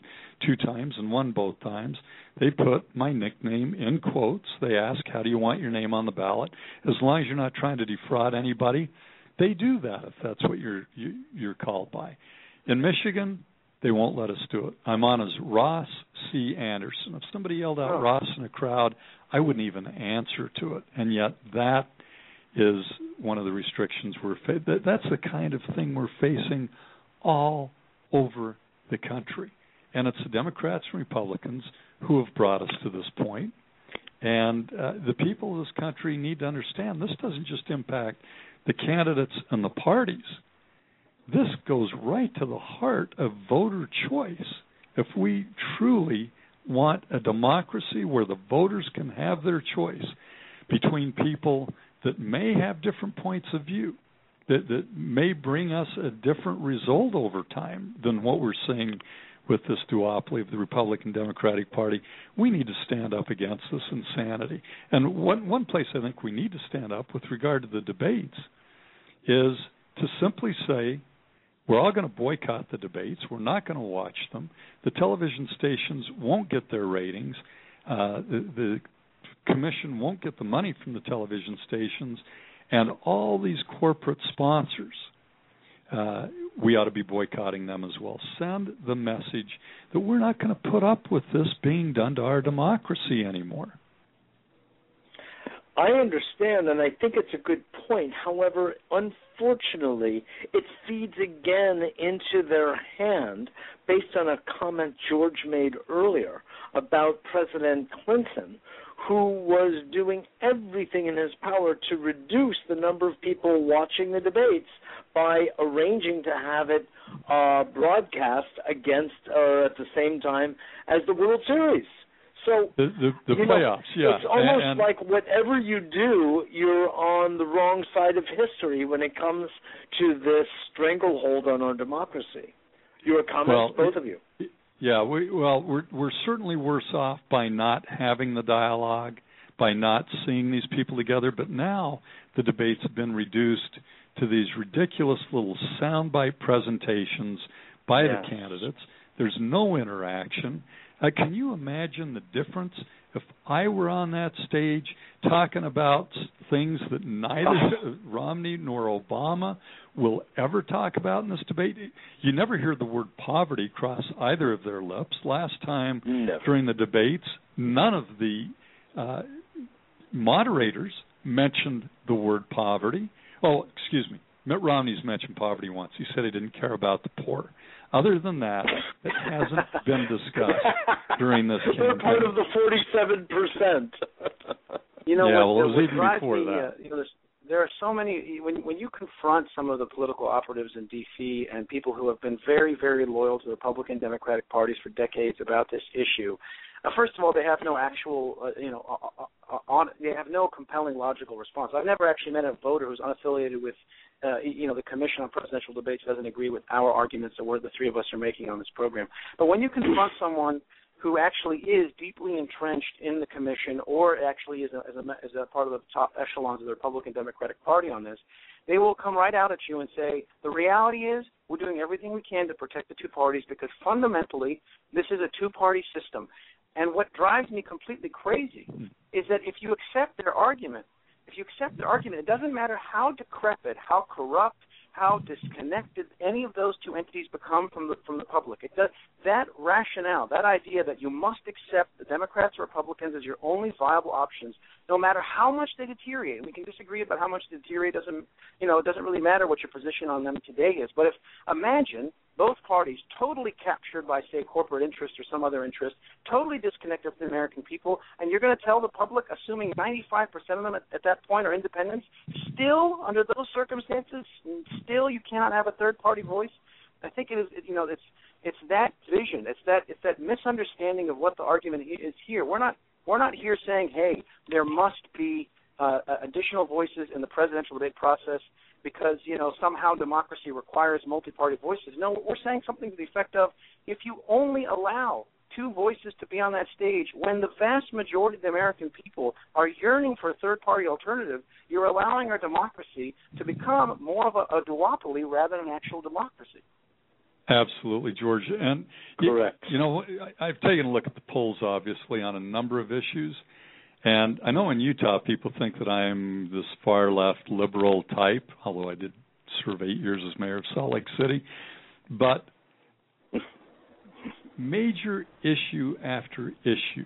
two times and won both times, they put my nickname in quotes. They ask, "How do you want your name on the ballot?" As long as you're not trying to defraud anybody, they do that if that's what you're you, you're called by. In Michigan, they won't let us do it. I'm on as Ross C. Anderson. If somebody yelled out oh. Ross in a crowd, I wouldn't even answer to it. And yet that is one of the restrictions we're fa- that, that's the kind of thing we're facing all over the country. And it's the Democrats and Republicans who have brought us to this point. And uh, the people of this country need to understand this doesn't just impact the candidates and the parties. This goes right to the heart of voter choice. If we truly want a democracy where the voters can have their choice between people that may have different points of view, that, that may bring us a different result over time than what we're seeing with this duopoly of the Republican Democratic Party. We need to stand up against this insanity. And one one place I think we need to stand up with regard to the debates is to simply say we're all going to boycott the debates. We're not going to watch them. The television stations won't get their ratings. Uh, the, the commission won't get the money from the television stations, and all these corporate sponsors. Uh, we ought to be boycotting them as well. Send the message that we're not going to put up with this being done to our democracy anymore. I understand, and I think it's a good point. However, unfortunately, it feeds again into their hand based on a comment George made earlier about President Clinton, who was doing everything in his power to reduce the number of people watching the debates by arranging to have it uh, broadcast against or uh, at the same time as the World Series. So the the, the playoffs, know, yeah. It's almost and, like whatever you do, you're on the wrong side of history when it comes to this stranglehold on our democracy. Your comments, well, both of you. Yeah, we well we're we're certainly worse off by not having the dialogue, by not seeing these people together, but now the debates have been reduced to these ridiculous little soundbite presentations by yes. the candidates. There's no interaction. Uh, can you imagine the difference if I were on that stage talking about things that neither Romney nor Obama will ever talk about in this debate? You never hear the word poverty cross either of their lips. Last time never. during the debates, none of the uh, moderators mentioned the word poverty. Oh, excuse me. Mitt Romney's mentioned poverty once. He said he didn't care about the poor. Other than that, it hasn't been discussed during this campaign. They're part of the forty-seven percent. You know yeah, what? well, it was what even before me, that. Uh, you know, there are so many when when you confront some of the political operatives in D.C. and people who have been very very loyal to the Republican Democratic parties for decades about this issue. Uh, first of all, they have no actual, uh, you know, uh, uh, on they have no compelling logical response. I've never actually met a voter who's unaffiliated with uh, you know, the Commission on Presidential Debates doesn't agree with our arguments that we're the three of us are making on this program. But when you confront someone who actually is deeply entrenched in the commission or actually is a, is a, is a part of the top echelons of the Republican Democratic Party on this, they will come right out at you and say, the reality is we're doing everything we can to protect the two parties because fundamentally this is a two-party system. And what drives me completely crazy is that if you accept their argument, if you accept the argument, it doesn't matter how decrepit, how corrupt, how disconnected any of those two entities become from the from the public. It does that rationale, that idea that you must accept the Democrats or Republicans as your only viable options, no matter how much they deteriorate. We can disagree about how much they deteriorate. Doesn't you know? It doesn't really matter what your position on them today is. But if imagine both parties totally captured by, say, corporate interest or some other interest, totally disconnected from the American people, and you're going to tell the public, assuming 95% of them at, at that point are independents, still under those circumstances, still you cannot have a third party voice. I think it is, you know, it's it's that vision, it's that it's that misunderstanding of what the argument is here. We're not we're not here saying, hey, there must be uh, additional voices in the presidential debate process because you know somehow democracy requires multi-party voices. No, we're saying something to the effect of if you only allow two voices to be on that stage when the vast majority of the American people are yearning for a third-party alternative, you're allowing our democracy to become more of a, a duopoly rather than an actual democracy. Absolutely, George. And correct. You, you know, I've taken a look at the polls, obviously, on a number of issues. And I know in Utah people think that I'm this far left liberal type, although I did serve eight years as mayor of Salt Lake City. But major issue after issue,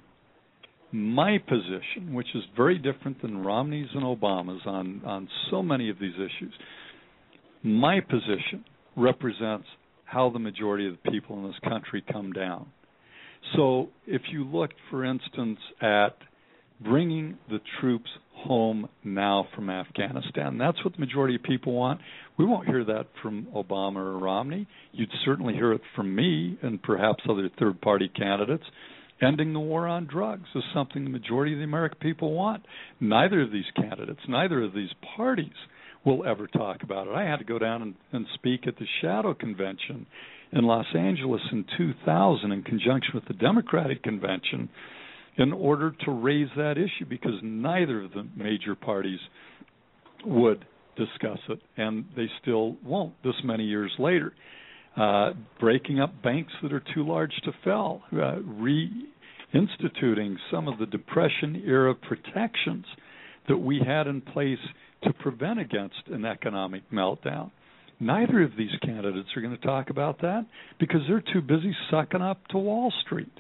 my position, which is very different than Romney's and Obama's on, on so many of these issues, my position represents how the majority of the people in this country come down. So if you look, for instance, at bringing the troops home now from Afghanistan. That's what the majority of people want. We won't hear that from Obama or Romney. You'd certainly hear it from me and perhaps other third party candidates. Ending the war on drugs is something the majority of the American people want. Neither of these candidates, neither of these parties will ever talk about it. I had to go down and, and speak at the Shadow Convention in Los Angeles in 2000 in conjunction with the Democratic Convention in order to raise that issue because neither of the major parties would discuss it, and they still won't this many years later. Uh, breaking up banks that are too large to fail, uh, reinstituting some of the Depression era protections that we had in place to prevent against an economic meltdown. Neither of these candidates are going to talk about that because they're too busy sucking up to Wall Street.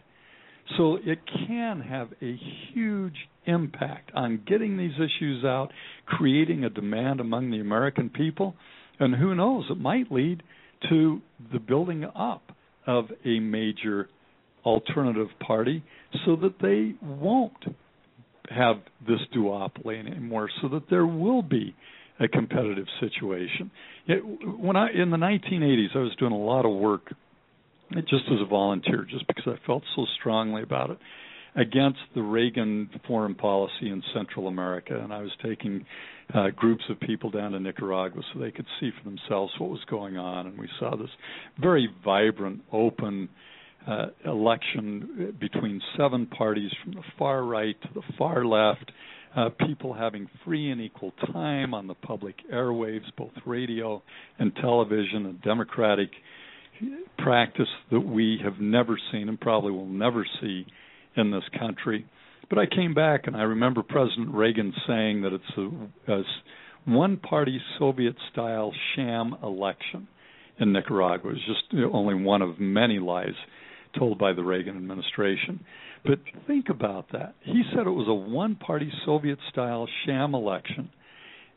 So it can have a huge impact on getting these issues out, creating a demand among the American people, and who knows, it might lead to the building up of a major alternative party so that they won't have this duopoly anymore, so that there will be a competitive situation. It, when I in the 1980s, I was doing a lot of work just as a volunteer, just because I felt so strongly about it, against the Reagan foreign policy in Central America. And I was taking uh, groups of people down to Nicaragua so they could see for themselves what was going on. And we saw this very vibrant, open uh, election between seven parties from the far right to the far left. Uh, people having free and equal time on the public airwaves, both radio and television, a democratic practice that we have never seen and probably will never see in this country. But I came back and I remember President Reagan saying that it's a, a one party Soviet style sham election in Nicaragua. It was just only one of many lies told by the Reagan administration. But think about that. He said it was a one party Soviet style sham election.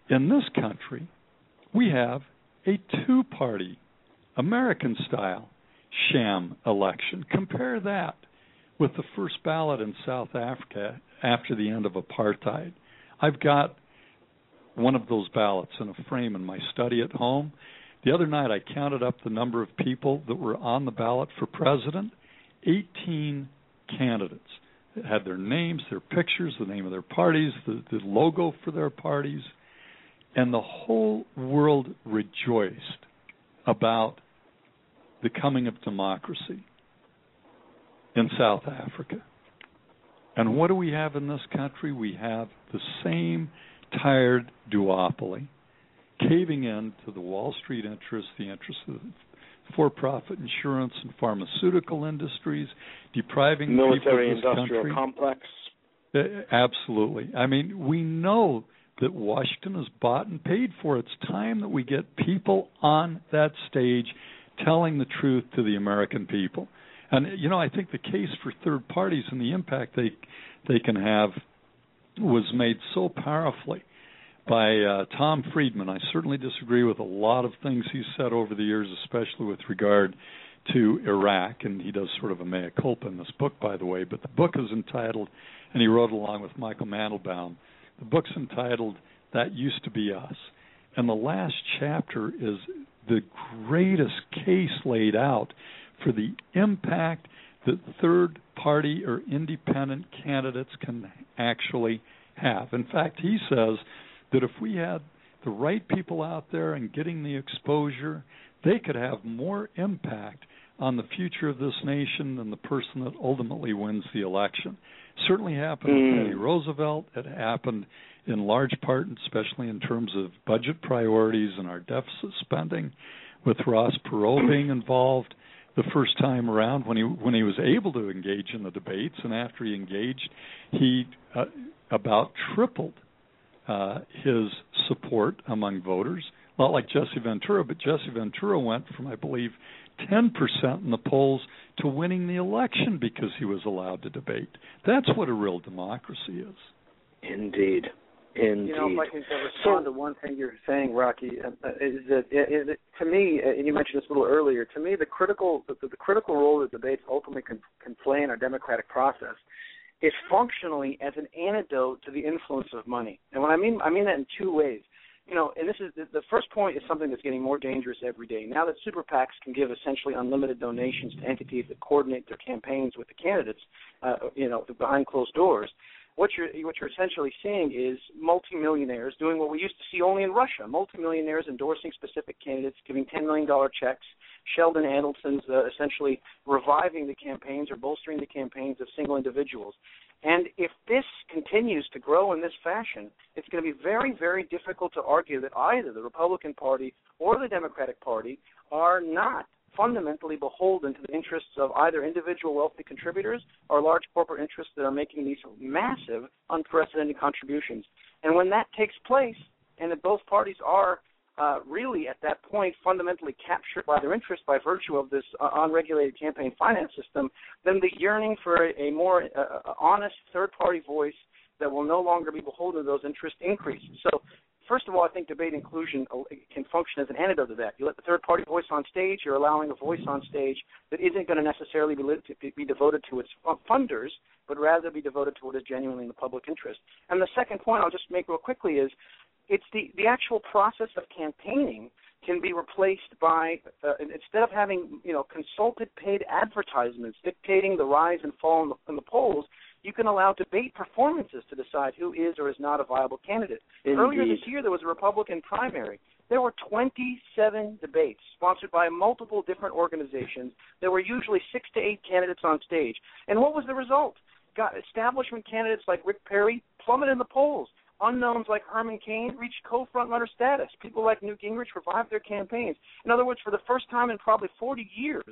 In this country, we have a two party American style sham election. Compare that with the first ballot in South Africa after the end of apartheid. I've got one of those ballots in a frame in my study at home. The other night I counted up the number of people that were on the ballot for president 18 candidates that had their names, their pictures, the name of their parties, the, the logo for their parties, and the whole world rejoiced about the coming of democracy in South Africa. And what do we have in this country? We have the same tired duopoly caving in to the Wall Street interests, the interests of for profit insurance and pharmaceutical industries, depriving military people of this industrial country. complex. Uh, absolutely. I mean, we know that Washington is bought and paid for. It's time that we get people on that stage telling the truth to the American people. And you know, I think the case for third parties and the impact they they can have was made so powerfully by uh, Tom Friedman. I certainly disagree with a lot of things he's said over the years, especially with regard to Iraq, and he does sort of a mea culpa in this book, by the way. But the book is entitled, and he wrote along with Michael Mandelbaum. The book's entitled "That Used to Be Us," and the last chapter is the greatest case laid out for the impact that third party or independent candidates can actually have. In fact, he says that if we had the right people out there and getting the exposure, they could have more impact on the future of this nation than the person that ultimately wins the election. Certainly happened mm. with Teddy Roosevelt. It happened in large part, especially in terms of budget priorities and our deficit spending, with Ross Perot being involved the first time around when he when he was able to engage in the debates, and after he engaged, he uh, about tripled uh, his support among voters. A lot like Jesse Ventura, but Jesse Ventura went from, I believe, 10% in the polls to winning the election because he was allowed to debate. That's what a real democracy is. Indeed. Indeed. You know, if I can respond so, to one thing you're saying, Rocky, uh, uh is that it, it, to me, uh, and you mentioned this a little earlier. To me, the critical the, the critical role that debates ultimately can, can play in our democratic process is functionally as an antidote to the influence of money. And what I mean, I mean that in two ways. You know, and this is the, the first point is something that's getting more dangerous every day. Now that super PACs can give essentially unlimited donations to entities that coordinate their campaigns with the candidates, uh, you know, behind closed doors, what you're what you're essentially seeing is multimillionaires doing what we used to see only in Russia. Multimillionaires endorsing specific candidates, giving ten million dollar checks. Sheldon Adelson's uh, essentially reviving the campaigns or bolstering the campaigns of single individuals. And if this continues to grow in this fashion, it's going to be very, very difficult to argue that either the Republican Party or the Democratic Party are not fundamentally beholden to the interests of either individual wealthy contributors or large corporate interests that are making these massive, unprecedented contributions. And when that takes place, and that both parties are uh, really at that point fundamentally captured by their interest by virtue of this uh, unregulated campaign finance system, then the yearning for a, a more uh, uh honest third party voice that will no longer be beholden to those interests increases. So first of all, I think debate inclusion can function as an antidote to that. You let the third party voice on stage, you're allowing a voice on stage that isn't going to necessarily be, be devoted to its funders, but rather be devoted to what is genuinely in the public interest. And the second point I'll just make real quickly is it's the, the actual process of campaigning can be replaced by uh, instead of having you know consulted paid advertisements dictating the rise and fall in the, in the polls you can allow debate performances to decide who is or is not a viable candidate. Indeed. Earlier this year, there was a Republican primary. There were 27 debates sponsored by multiple different organizations. There were usually six to eight candidates on stage. And what was the result? Got establishment candidates like Rick Perry plummeted in the polls. Unknowns like Herman Cain reached co-frontrunner status. People like Newt Gingrich revived their campaigns. In other words, for the first time in probably 40 years,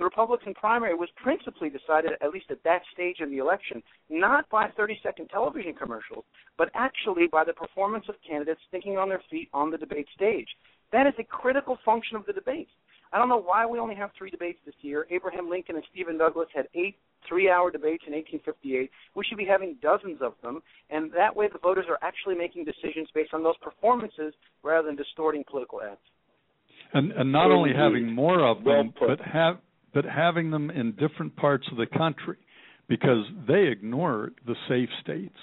the Republican primary was principally decided, at least at that stage in the election, not by 30 second television commercials, but actually by the performance of candidates thinking on their feet on the debate stage. That is a critical function of the debates. I don't know why we only have three debates this year. Abraham Lincoln and Stephen Douglas had eight three hour debates in 1858. We should be having dozens of them, and that way the voters are actually making decisions based on those performances rather than distorting political ads. And, and not only having more of them, but have but having them in different parts of the country because they ignore the safe states.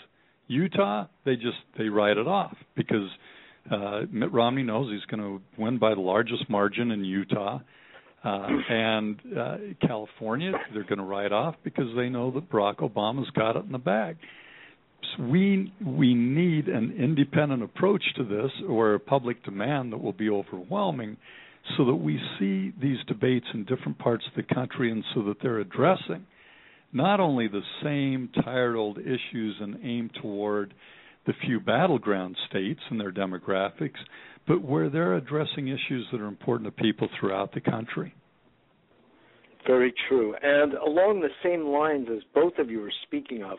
Utah, they just they write it off because uh, Mitt Romney knows he's going to win by the largest margin in Utah, uh, and uh, California they're going to write off because they know that Barack Obama's got it in the bag. So we we need an independent approach to this, or a public demand that will be overwhelming so that we see these debates in different parts of the country and so that they're addressing not only the same tired old issues and aim toward the few battleground states and their demographics, but where they're addressing issues that are important to people throughout the country. Very true. And along the same lines as both of you are speaking of,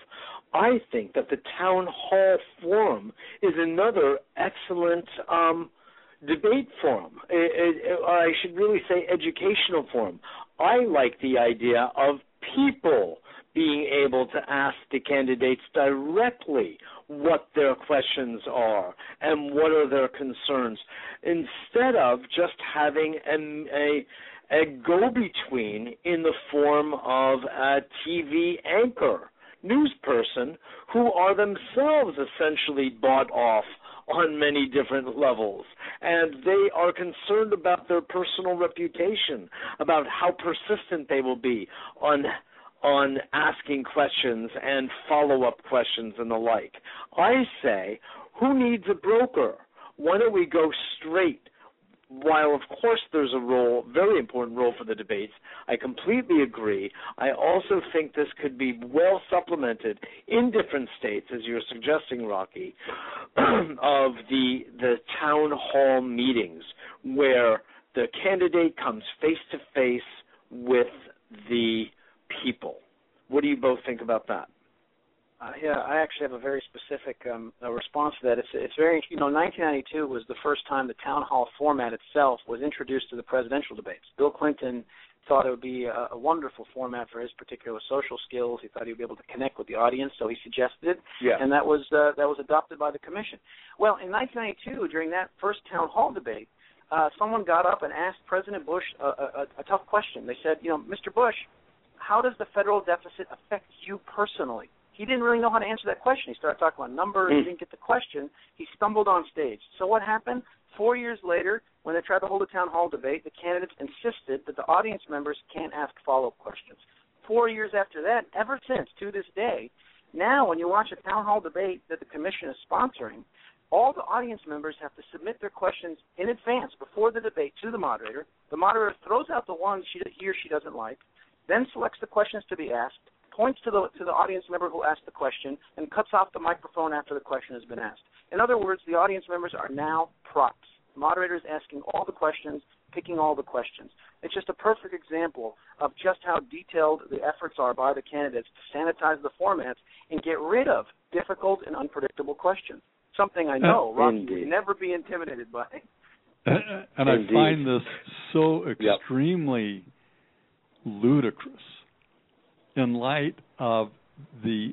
I think that the town hall forum is another excellent um, debate forum. Eh, eh, or I should really say educational forum. I like the idea of people being able to ask the candidates directly what their questions are and what are their concerns instead of just having a, a a go-between in the form of a TV anchor, news person, who are themselves essentially bought off on many different levels. And they are concerned about their personal reputation, about how persistent they will be on on asking questions and follow-up questions and the like. I say, who needs a broker? Why don't we go straight while of course there's a role, very important role for the debates, I completely agree. I also think this could be well supplemented in different states, as you're suggesting, Rocky, of the the town hall meetings where the candidate comes face to face with the people. What do you both think about that? Uh, yeah, I actually have a very specific um, a response to that. It's it's very you know 1992 was the first time the town hall format itself was introduced to the presidential debates. Bill Clinton thought it would be a, a wonderful format for his particular social skills. He thought he'd be able to connect with the audience, so he suggested it, yeah. and that was uh, that was adopted by the commission. Well, in 1992, during that first town hall debate, uh, someone got up and asked President Bush a, a, a tough question. They said, you know, Mr. Bush, how does the federal deficit affect you personally? He didn't really know how to answer that question. He started talking about numbers. Mm. He didn't get the question. He stumbled on stage. So what happened? Four years later, when they tried to hold a town hall debate, the candidates insisted that the audience members can't ask follow-up questions. Four years after that, ever since to this day, now when you watch a town hall debate that the commission is sponsoring, all the audience members have to submit their questions in advance before the debate to the moderator. The moderator throws out the ones she, he or she doesn't like, then selects the questions to be asked, points to the to the audience member who asked the question and cuts off the microphone after the question has been asked. In other words, the audience members are now props. Moderators asking all the questions, picking all the questions. It's just a perfect example of just how detailed the efforts are by the candidates to sanitize the formats and get rid of difficult and unpredictable questions. Something I know uh, Rocky would never be intimidated by. And, I find this so extremely yep. ludicrous in light of the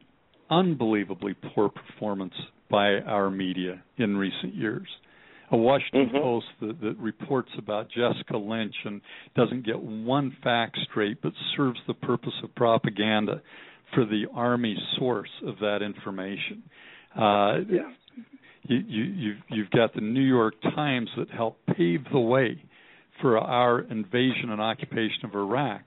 unbelievably poor performance by our media in recent years. A Washington mm-hmm. Post that, that, reports about Jessica Lynch and doesn't get one fact straight, but serves the purpose of propaganda for the Army source of that information. Uh, yeah. you, you, you've, you've got the New York Times that helped pave the way for our invasion and occupation of Iraq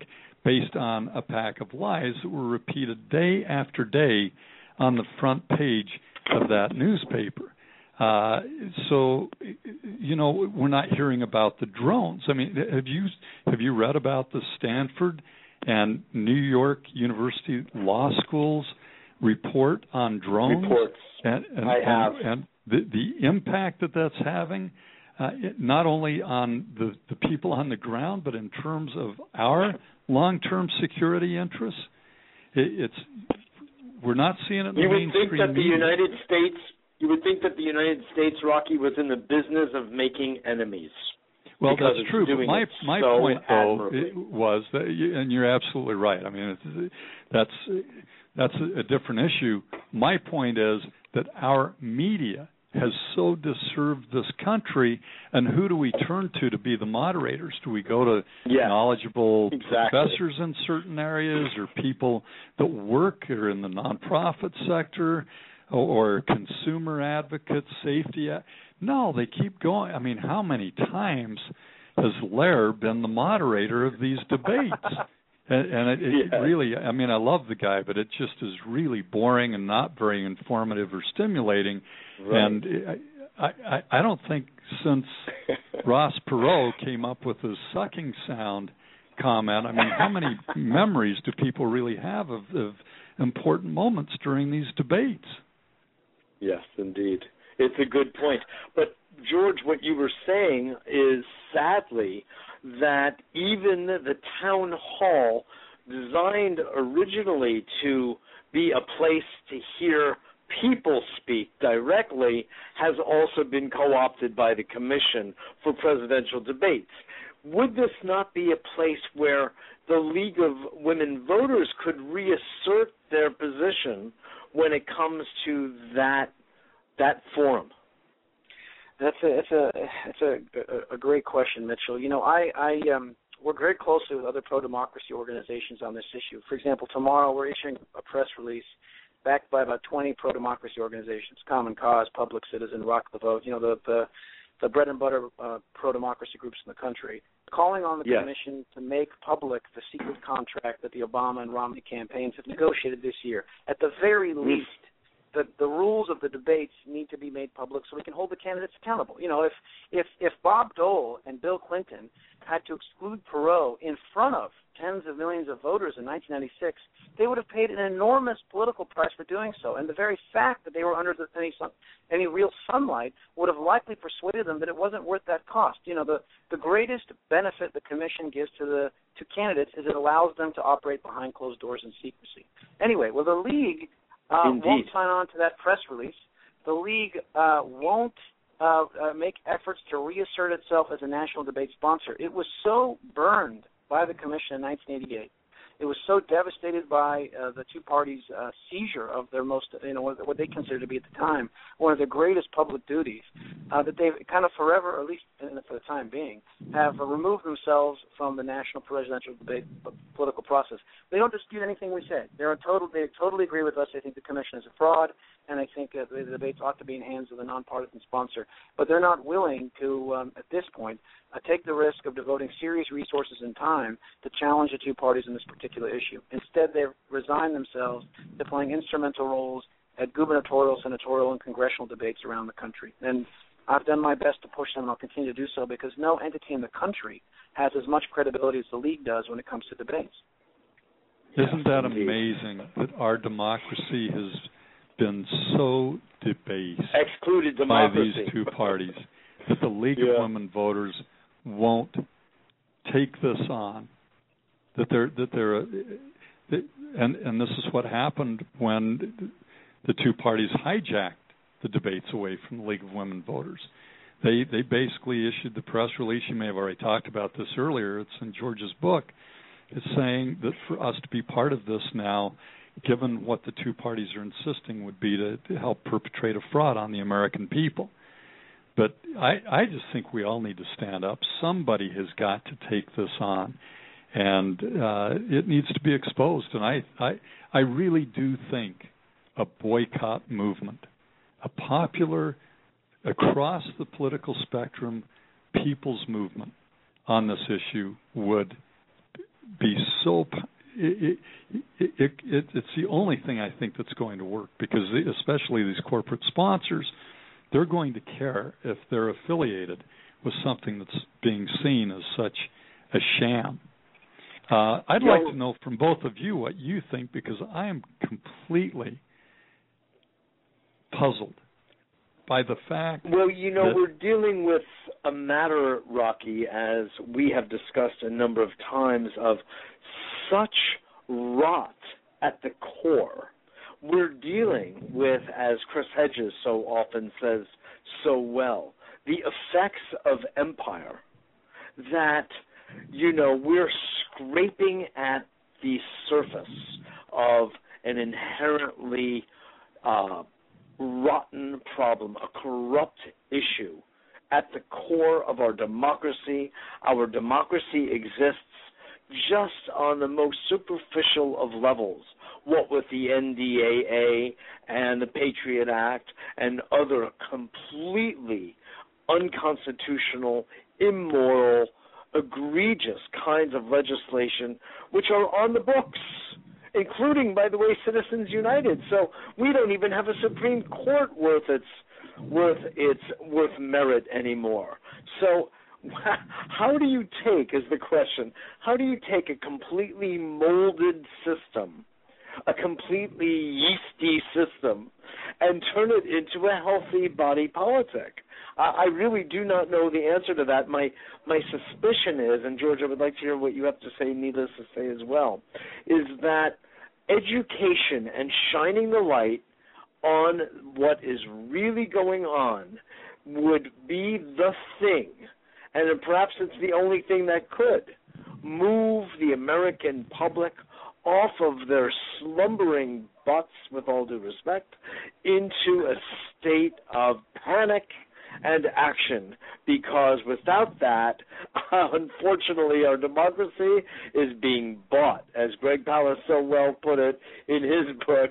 based on a pack of lies that were repeated day after day on the front page of that newspaper. Uh, so, you know, we're not hearing about the drones. I mean, have you have you read about the Stanford and New York University law schools report on drones? Reports. And, and, I have. And, the the impact that that's having, uh, not only on the the people on the ground, but in terms of our long-term security interests. It, it's we're not seeing it. In you the would think that the media. United States, you would think that the United States, Rocky, was in the business of making enemies. Well, that's true. But my my so point though was that, and you're absolutely right. I mean, it's, that's that's a different issue. My point is that our media has so diserved this country and who do we turn to to be the moderators? Do we go to yeah, knowledgeable exactly. professors in certain areas or people that work or in the nonprofit sector or, or consumer advocates safety no they keep going. I mean how many times has Lehrer been the moderator of these debates and, and it, it yeah. really i mean i love the guy but it just is really boring and not very informative or stimulating right. and I, I i don't think since ross perot came up with the sucking sound comment i mean how many memories do people really have of, of important moments during these debates yes indeed it's a good point but george what you were saying is sadly that even the town hall, designed originally to be a place to hear people speak directly, has also been co opted by the commission for presidential debates. would this not be a place where the League of Women Voters could reassert their position when it comes to that that forum? That's a that's a that's a, a great question, Mitchell. You know, I I um, work very closely with other pro democracy organizations on this issue. For example, tomorrow we're issuing a press release backed by about 20 pro democracy organizations: Common Cause, Public Citizen, Rock the Vote. You know, the the the bread and butter uh, pro democracy groups in the country, calling on the yes. commission to make public the secret contract that the Obama and Romney campaigns have negotiated this year. At the very Mm. least, the the rules of the debates need to be made public so we can hold the candidates accountable. You know, if if if Bob Dole and Bill Clinton had to exclude Perot in front of tens of millions of voters in 1996, they would have paid an enormous political price for doing so. And the very fact that they were under the, any sun, any real sunlight would have likely persuaded them that it wasn't worth that cost. You know, the the greatest benefit the commission gives to the to candidates is it allows them to operate behind closed doors in secrecy. Anyway, well, the league uh, Indeed. won't sign on to that press release. The league uh, won't uh, uh, make efforts to reassert itself as a national debate sponsor. It was so burned by the commission in 1988. It was so devastated by uh, the two parties' uh, seizure of their most, you know, what they considered to be at the time one of their greatest public duties, uh, that they've kind of forever, or at least for the time being, have removed themselves from the national presidential debate political process. They don't dispute anything we say. They're total, they totally agree with us. They think the commission is a fraud, and I think uh, the debates ought to be in hands of the nonpartisan sponsor. But they're not willing to, um, at this point, uh, take the risk of devoting serious resources and time to challenge the two parties in this particular issue. Instead, they've resigned themselves to playing instrumental roles at gubernatorial, senatorial, and congressional debates around the country. And I've done my best to push them, and I'll continue to do so because no entity in the country has as much credibility as the league does when it comes to debates. Isn't that amazing that our democracy has been so debased Excluded by these two parties that the League Yeah. of Women Voters won't take this on? That they're that they're uh, that, and and this is what happened when the two parties hijacked the debates away from the League of Women Voters. They they basically issued the press release. You may have already talked about this earlier. It's in George's book. It's saying that for us to be part of this now, given what the two parties are insisting would be to, to help perpetrate a fraud on the American people. But I, I just think we all need to stand up. Somebody has got to take this on, and uh, it needs to be exposed. And I, I, I really do think a boycott movement, a popular, across the political spectrum, people's movement on this issue would be so. It, it, it, it, it's the only thing I think that's going to work because, especially these corporate sponsors, they're going to care if they're affiliated with something that's being seen as such a sham. Uh, I'd like to know from both of you what you think because I am completely puzzled by the fact. Well, you know, we're dealing with a matter, Rocky, as we have discussed a number of times, of such rot at the core. We're dealing with, as Chris Hedges so often says so well, the effects of empire. That, you know, we're scraping at the surface of an inherently uh, rotten problem, a corrupt issue at the core of our democracy. Our democracy exists just on the most superficial of levels. What with the NDAA and the Patriot Act and other completely unconstitutional, immoral, egregious kinds of legislation which are on the books including, by the way, Citizens United. So we don't even have a Supreme Court worth its worth its worth merit anymore. So how do you take is the question? How do you take a completely molded system, a completely yeasty system, and turn it into a healthy body politic? I really do not know the answer to that. My my suspicion is, and George, I would like to hear what you have to say. Needless to say, as well, is that education and shining the light on what is really going on would be the thing and perhaps it's the only thing that could move the American public off of their slumbering butts, with all due respect, into a state of panic and action because without that, unfortunately, our democracy is being bought. As Greg Palast so well put it in his book,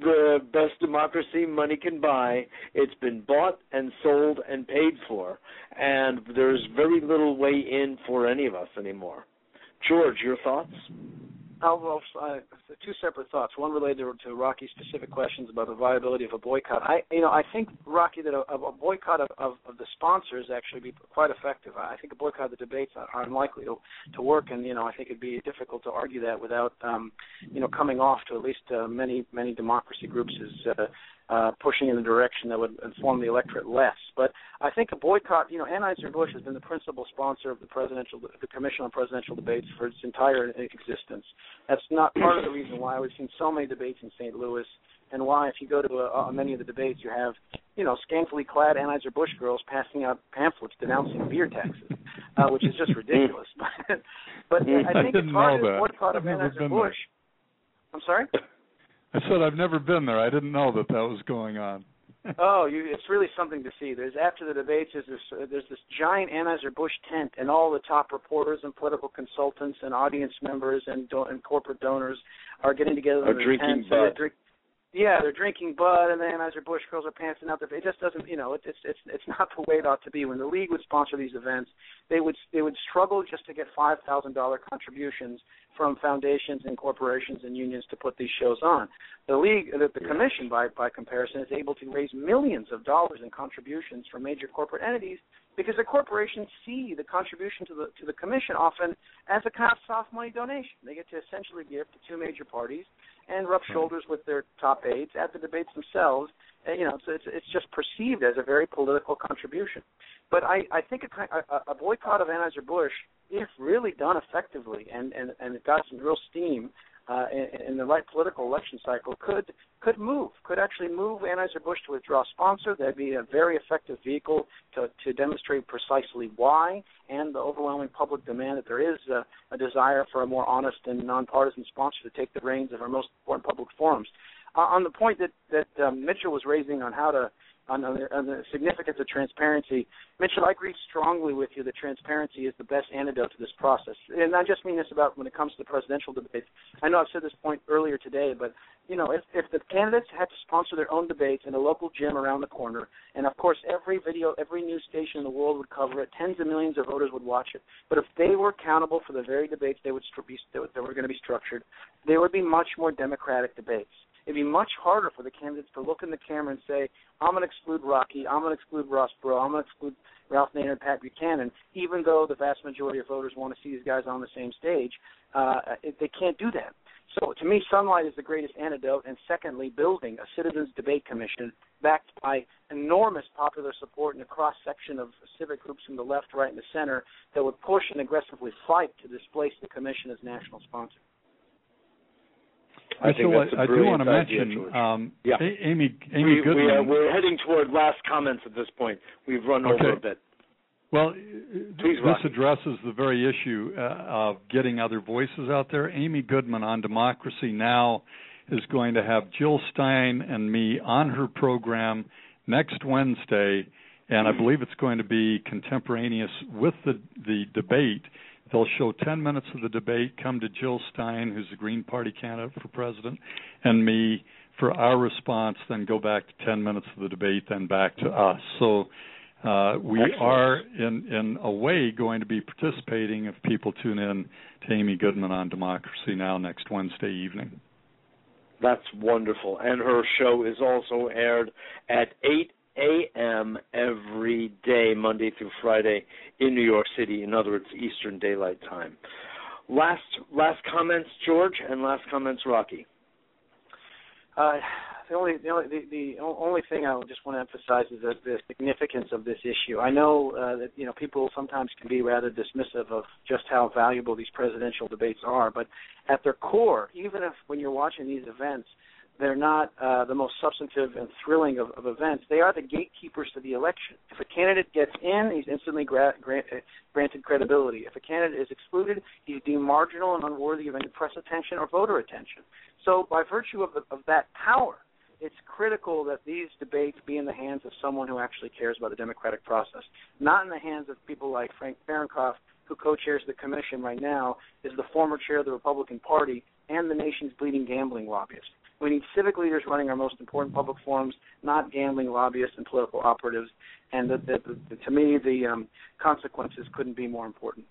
The Best Democracy Money Can Buy, it's been bought and sold and paid for. And there's very little way in for any of us anymore. George, your thoughts? Well, uh, two separate thoughts. One related to Rocky's specific questions about the viability of a boycott. I, you know, I think Rocky that a, a boycott of, of, of the sponsors actually be quite effective. I think a boycott of the debates are unlikely to to work, and you know, I think it'd be difficult to argue that without, um, you know, coming off to at least uh, many many democracy groups as uh, uh, pushing in the direction that would inform the electorate less. But I think a boycott, you know, Anheuser-Busch has been the principal sponsor of the presidential, the Commission on Presidential Debates for its entire existence. That's not part of the reason why we've seen so many debates in St. Louis, and why, if you go to a, a, many of the debates, you have, you know, scantily clad Anheuser-Busch girls passing out pamphlets denouncing beer taxes, uh, which is just ridiculous. but, but I think I part of the boycott of Anheuser-Busch. I'm sorry. I said I've never been there. I didn't know that that was going on. oh, you, it's really something to see. There's after the debates, there's this uh, there's this giant Anheuser Busch tent, and all the top reporters and political consultants and audience members and do- and corporate donors are getting together are the drinking tent. So drink, yeah, they're drinking Bud, and then Anheuser Busch girls are pantsing out. Their, it just doesn't, you know, it, it's it's it's not the way it ought to be. When the league would sponsor these events, they would they would struggle just to get five thousand dollar contributions from foundations and corporations and unions to put these shows on. The league, the, the commission, by by comparison, is able to raise millions of dollars in contributions from major corporate entities because the corporations see the contribution to the to the commission often as a kind of soft money donation. They get to essentially give to two major parties and rub hmm. shoulders with their top aides at the debates themselves. And, you know, so it's it's just perceived as a very political contribution. But I I think a, a, a boycott of Anheuser Busch, if really done effectively and and and it got some real steam, uh, in, in the right political election cycle could could move, could actually move Anheuser-Busch to withdraw sponsor. That'd be a very effective vehicle to, to demonstrate precisely why and the overwhelming public demand that there is a, a desire for a more honest and nonpartisan sponsor to take the reins of our most important public forums. Uh, on the point that that um, Mitchell was raising on how to on the, on the significance of transparency. Mitchell, I agree strongly with you that transparency is the best antidote to this process. And I just mean this about when it comes to the presidential debates. I know I've said this point earlier today, but you know, if, if the candidates had to sponsor their own debates in a local gym around the corner, and of course every video, every news station in the world would cover it, tens of millions of voters would watch it. But if they were accountable for the very debates they would be that were going to be structured, there would be much more democratic debates it'd be much harder for the candidates to look in the camera and say, I'm going to exclude Rocky, I'm going to exclude Ross Perot, I'm going to exclude Ralph Nader and Pat Buchanan, even though the vast majority of voters want to see these guys on the same stage. Uh, they can't do that. So to me, sunlight is the greatest antidote. And secondly, building a citizens debate commission backed by enormous popular support in a cross section of civic groups from the left, right, and the center that would push and aggressively fight to displace the commission as national sponsor. I, think that's a I do want to idea, mention, um, Yeah. A- Amy, Amy we, Goodman. we are, we're heading toward last comments at this point. We've run over Okay. a bit. Well, Please, this Rocky. addresses the very issue uh, of getting other voices out there. Amy Goodman on Democracy Now! is going to have Jill Stein and me on her program next Wednesday, and I believe it's going to be contemporaneous with the the debate. They'll show 10 minutes of the debate, come to Jill Stein, who's the Green Party candidate for president, and me for our response, then go back to 10 minutes of the debate, then back to us. So uh, we Excellent. are, in, in a way, going to be participating if people tune in to Amy Goodman on Democracy Now! next Wednesday evening. That's wonderful. And her show is also aired at 8 a.m. every day, Monday through Friday, in New York City. In other words, Eastern Daylight Time. Last last comments, George, and last comments, Rocky. Uh, the only the only the, the only thing I just want to emphasize is that the significance of this issue. I know uh, that you know people sometimes can be rather dismissive of just how valuable these presidential debates are, but at their core, even if when you're watching these events, they're not uh, the most substantive and thrilling of, of events. They are the gatekeepers to the election. If a candidate gets in, he's instantly gra- grant, granted credibility. If a candidate is excluded, he's deemed marginal and unworthy of any press attention or voter attention. So, by virtue of, the, of that power, it's critical that these debates be in the hands of someone who actually cares about the democratic process, not in the hands of people like Frank Fahrenkopf, who co-chairs the commission right now, is the former chair of the Republican Party and the nation's leading gambling lobbyist. We need civic leaders running our most important public forums, not gambling lobbyists and political operatives. And the, the, the, to me, the um, consequences couldn't be more important.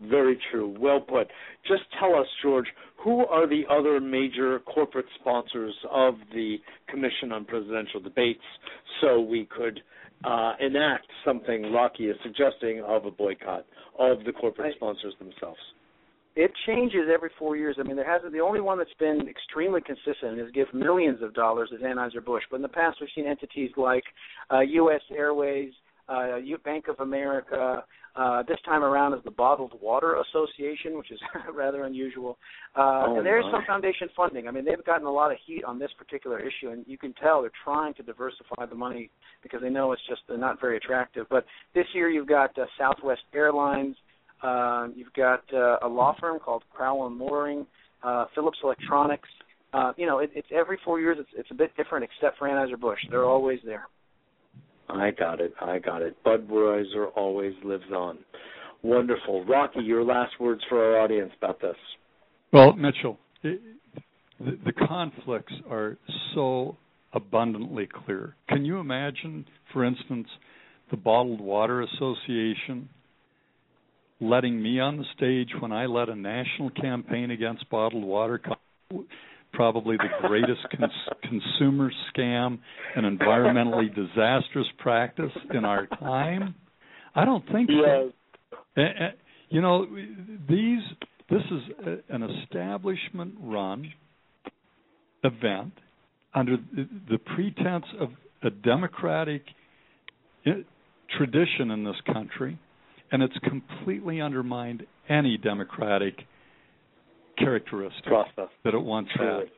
Very true. Well put. Just tell us, George, who are the other major corporate sponsors of the Commission on Presidential Debates so we could uh, enact something Rocky is suggesting of a boycott of the corporate sponsors themselves? It changes every four years. I mean, there hasn't. The only one that's been extremely consistent is give millions of dollars is Anheuser Busch. But in the past, we've seen entities like uh, U.S. Airways, uh, Bank of America. Uh, this time around is the Bottled Water Association, which is rather unusual. Uh, oh, and there is my. some foundation funding. I mean, they've gotten a lot of heat on this particular issue, and you can tell they're trying to diversify the money because they know it's just not very attractive. But this year, you've got uh, Southwest Airlines. Uh, you've got uh, a law firm called Crowell and Moring, uh, Philips Electronics. Uh, you know, it, it's every four years. It's, it's a bit different, except for Anheuser Busch. They're always there. I got it. I got it. Budweiser always lives on. Wonderful. Rocky, your last words for our audience about this. Well, Mitchell, it, the, the conflicts are so abundantly clear. Can you imagine, for instance, the Bottled Water Association letting me on the stage when I led a national campaign against bottled water? probably the greatest cons- consumer scam and environmentally disastrous practice in our time? I don't think yes. so. You know, these this is an establishment run event under the, pretense of a democratic uh, tradition in this country, and it's completely undermined any democratic characteristic Process. that it once Truly. had.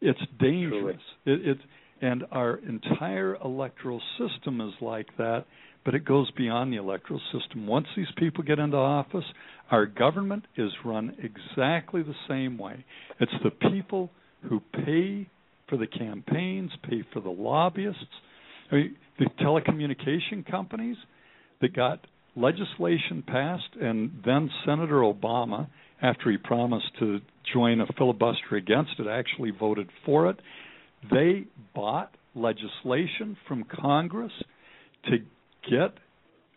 It's dangerous. It, it's and our entire electoral system is like that, but it goes beyond the electoral system. Once these people get into office, our government is run exactly the same way. It's the people who pay for the campaigns, pay for the lobbyists. I mean, the telecommunication companies that got legislation passed, and then Senator Obama after he promised to join a filibuster against it, actually voted for it. They bought legislation from Congress to get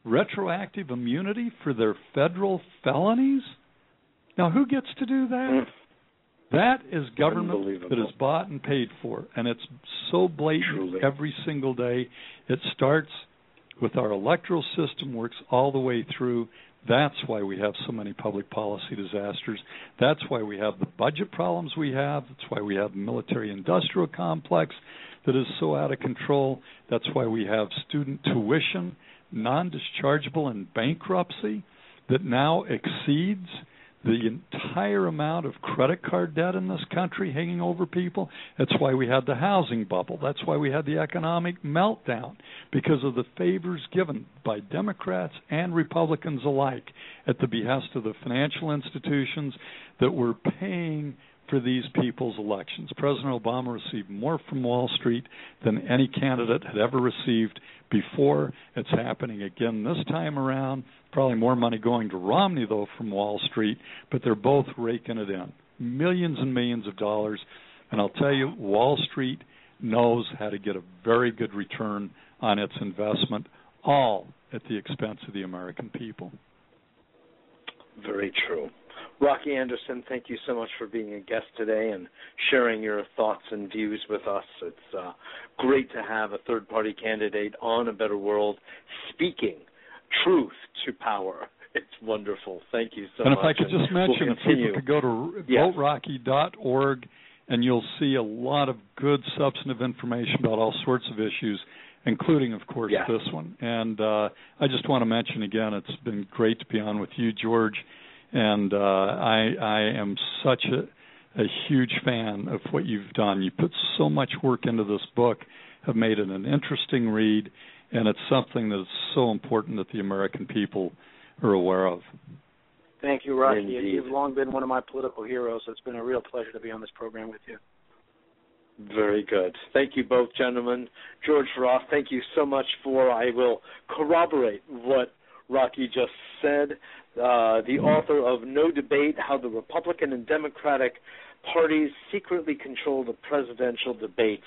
retroactive immunity for their federal felonies. Now, who gets to do that? That is government that is bought and paid for, and it's so blatant Truly. every single day. It starts with our electoral system, works all the way through, that's why we have so many public policy disasters. That's why we have the budget problems we have. That's why we have the military industrial complex that is so out of control. That's why we have student tuition, non dischargeable, and bankruptcy that now exceeds the entire amount of credit card debt in this country hanging over people. That's why we had the housing bubble. That's why we had the economic meltdown because of the favors given by Democrats and Republicans alike at the behest of the financial institutions that were paying for these people's elections. President Obama received more from Wall Street than any candidate had ever received before. It's happening again this time around. Probably more money going to Romney, though, from Wall Street, but they're both raking it in. Millions and millions of dollars. And I'll tell you, Wall Street knows how to get a very good return on its investment, all at the expense of the American people. Very true. Rocky Anderson, thank you so much for being a guest today and sharing your thoughts and views with us. It's uh, great to have a third party candidate on A Better World speaking truth to power. It's wonderful. Thank you so much. and much. if I could just mention, we'll if people could go to Yes. voterocky.org, and you'll see a lot of good substantive information about all sorts of issues, including, of course, Yes. this one. And uh, I just want to mention again, it's been great to be on with you, George. And uh, I, I am such a, a huge fan of what you've done. You put so much work into this book, have made it an interesting read, and it's something that's so important that the American people are aware of. Thank you, Rocky. Indeed. You've long been one of my political heroes, so it's been a real pleasure to be on this program with you. Very good. Thank you both, gentlemen. George Roth, thank you so much for. I will corroborate what Rocky just said. Uh, the author of No Debate How the Republican and Democratic Parties Secretly Control the Presidential Debates.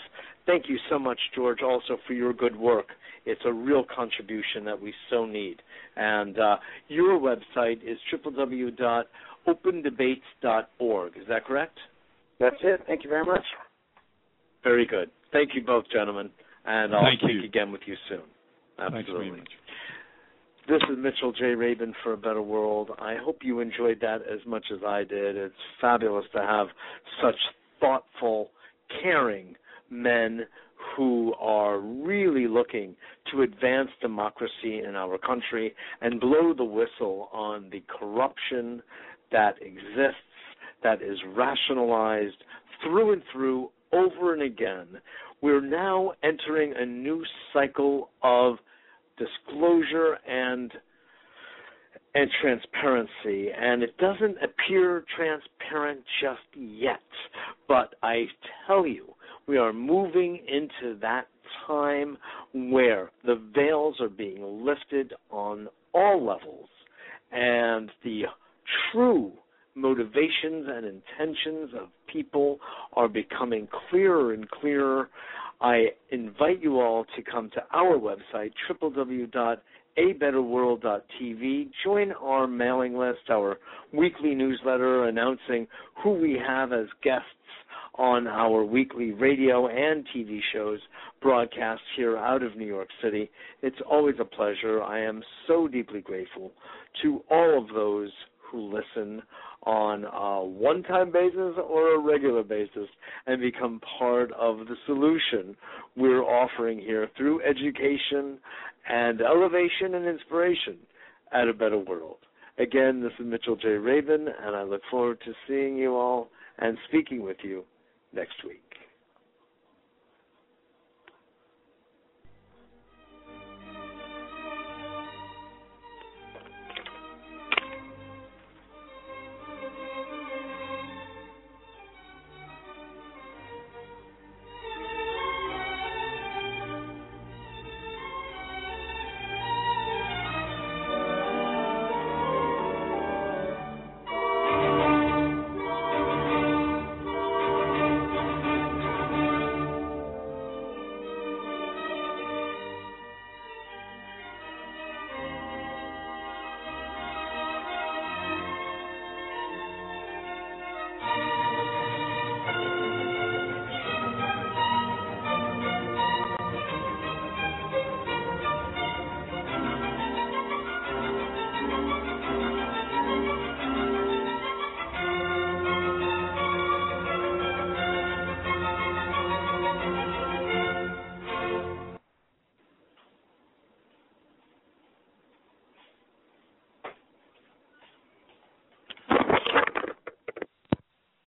Thank you so much, George, also for your good work. It's a real contribution that we so need. And uh, your website is www.opendebates.org. Is that correct? That's it. Thank you very much. Very good. Thank you both, gentlemen. And I'll Thank speak you. again with you soon. Thanks Absolutely. This is Mitchell J. Rabin for a Better World. I hope you enjoyed that as much as I did. It's fabulous to have such thoughtful, caring men who are really looking to advance democracy in our country and blow the whistle on the corruption that exists, that is rationalized through and through over and again. We're now entering a new cycle of disclosure and and transparency. And it doesn't appear transparent just yet. But i tell you we are moving into that time where the veils are being lifted on all levels. And the true motivations and intentions of people are becoming clearer and clearer I invite you all to come to our website, www.abetterworld.tv. Join our mailing list, our weekly newsletter announcing who we have as guests on our weekly radio and TV shows broadcast here out of New York City. It's always a pleasure. I am so deeply grateful to all of those who listen on a one time basis or a regular basis and become part of the solution we're offering here through education and elevation and inspiration at a better world. Again, this is Mitchell J. Rabin, and I look forward to seeing you all and speaking with you next week.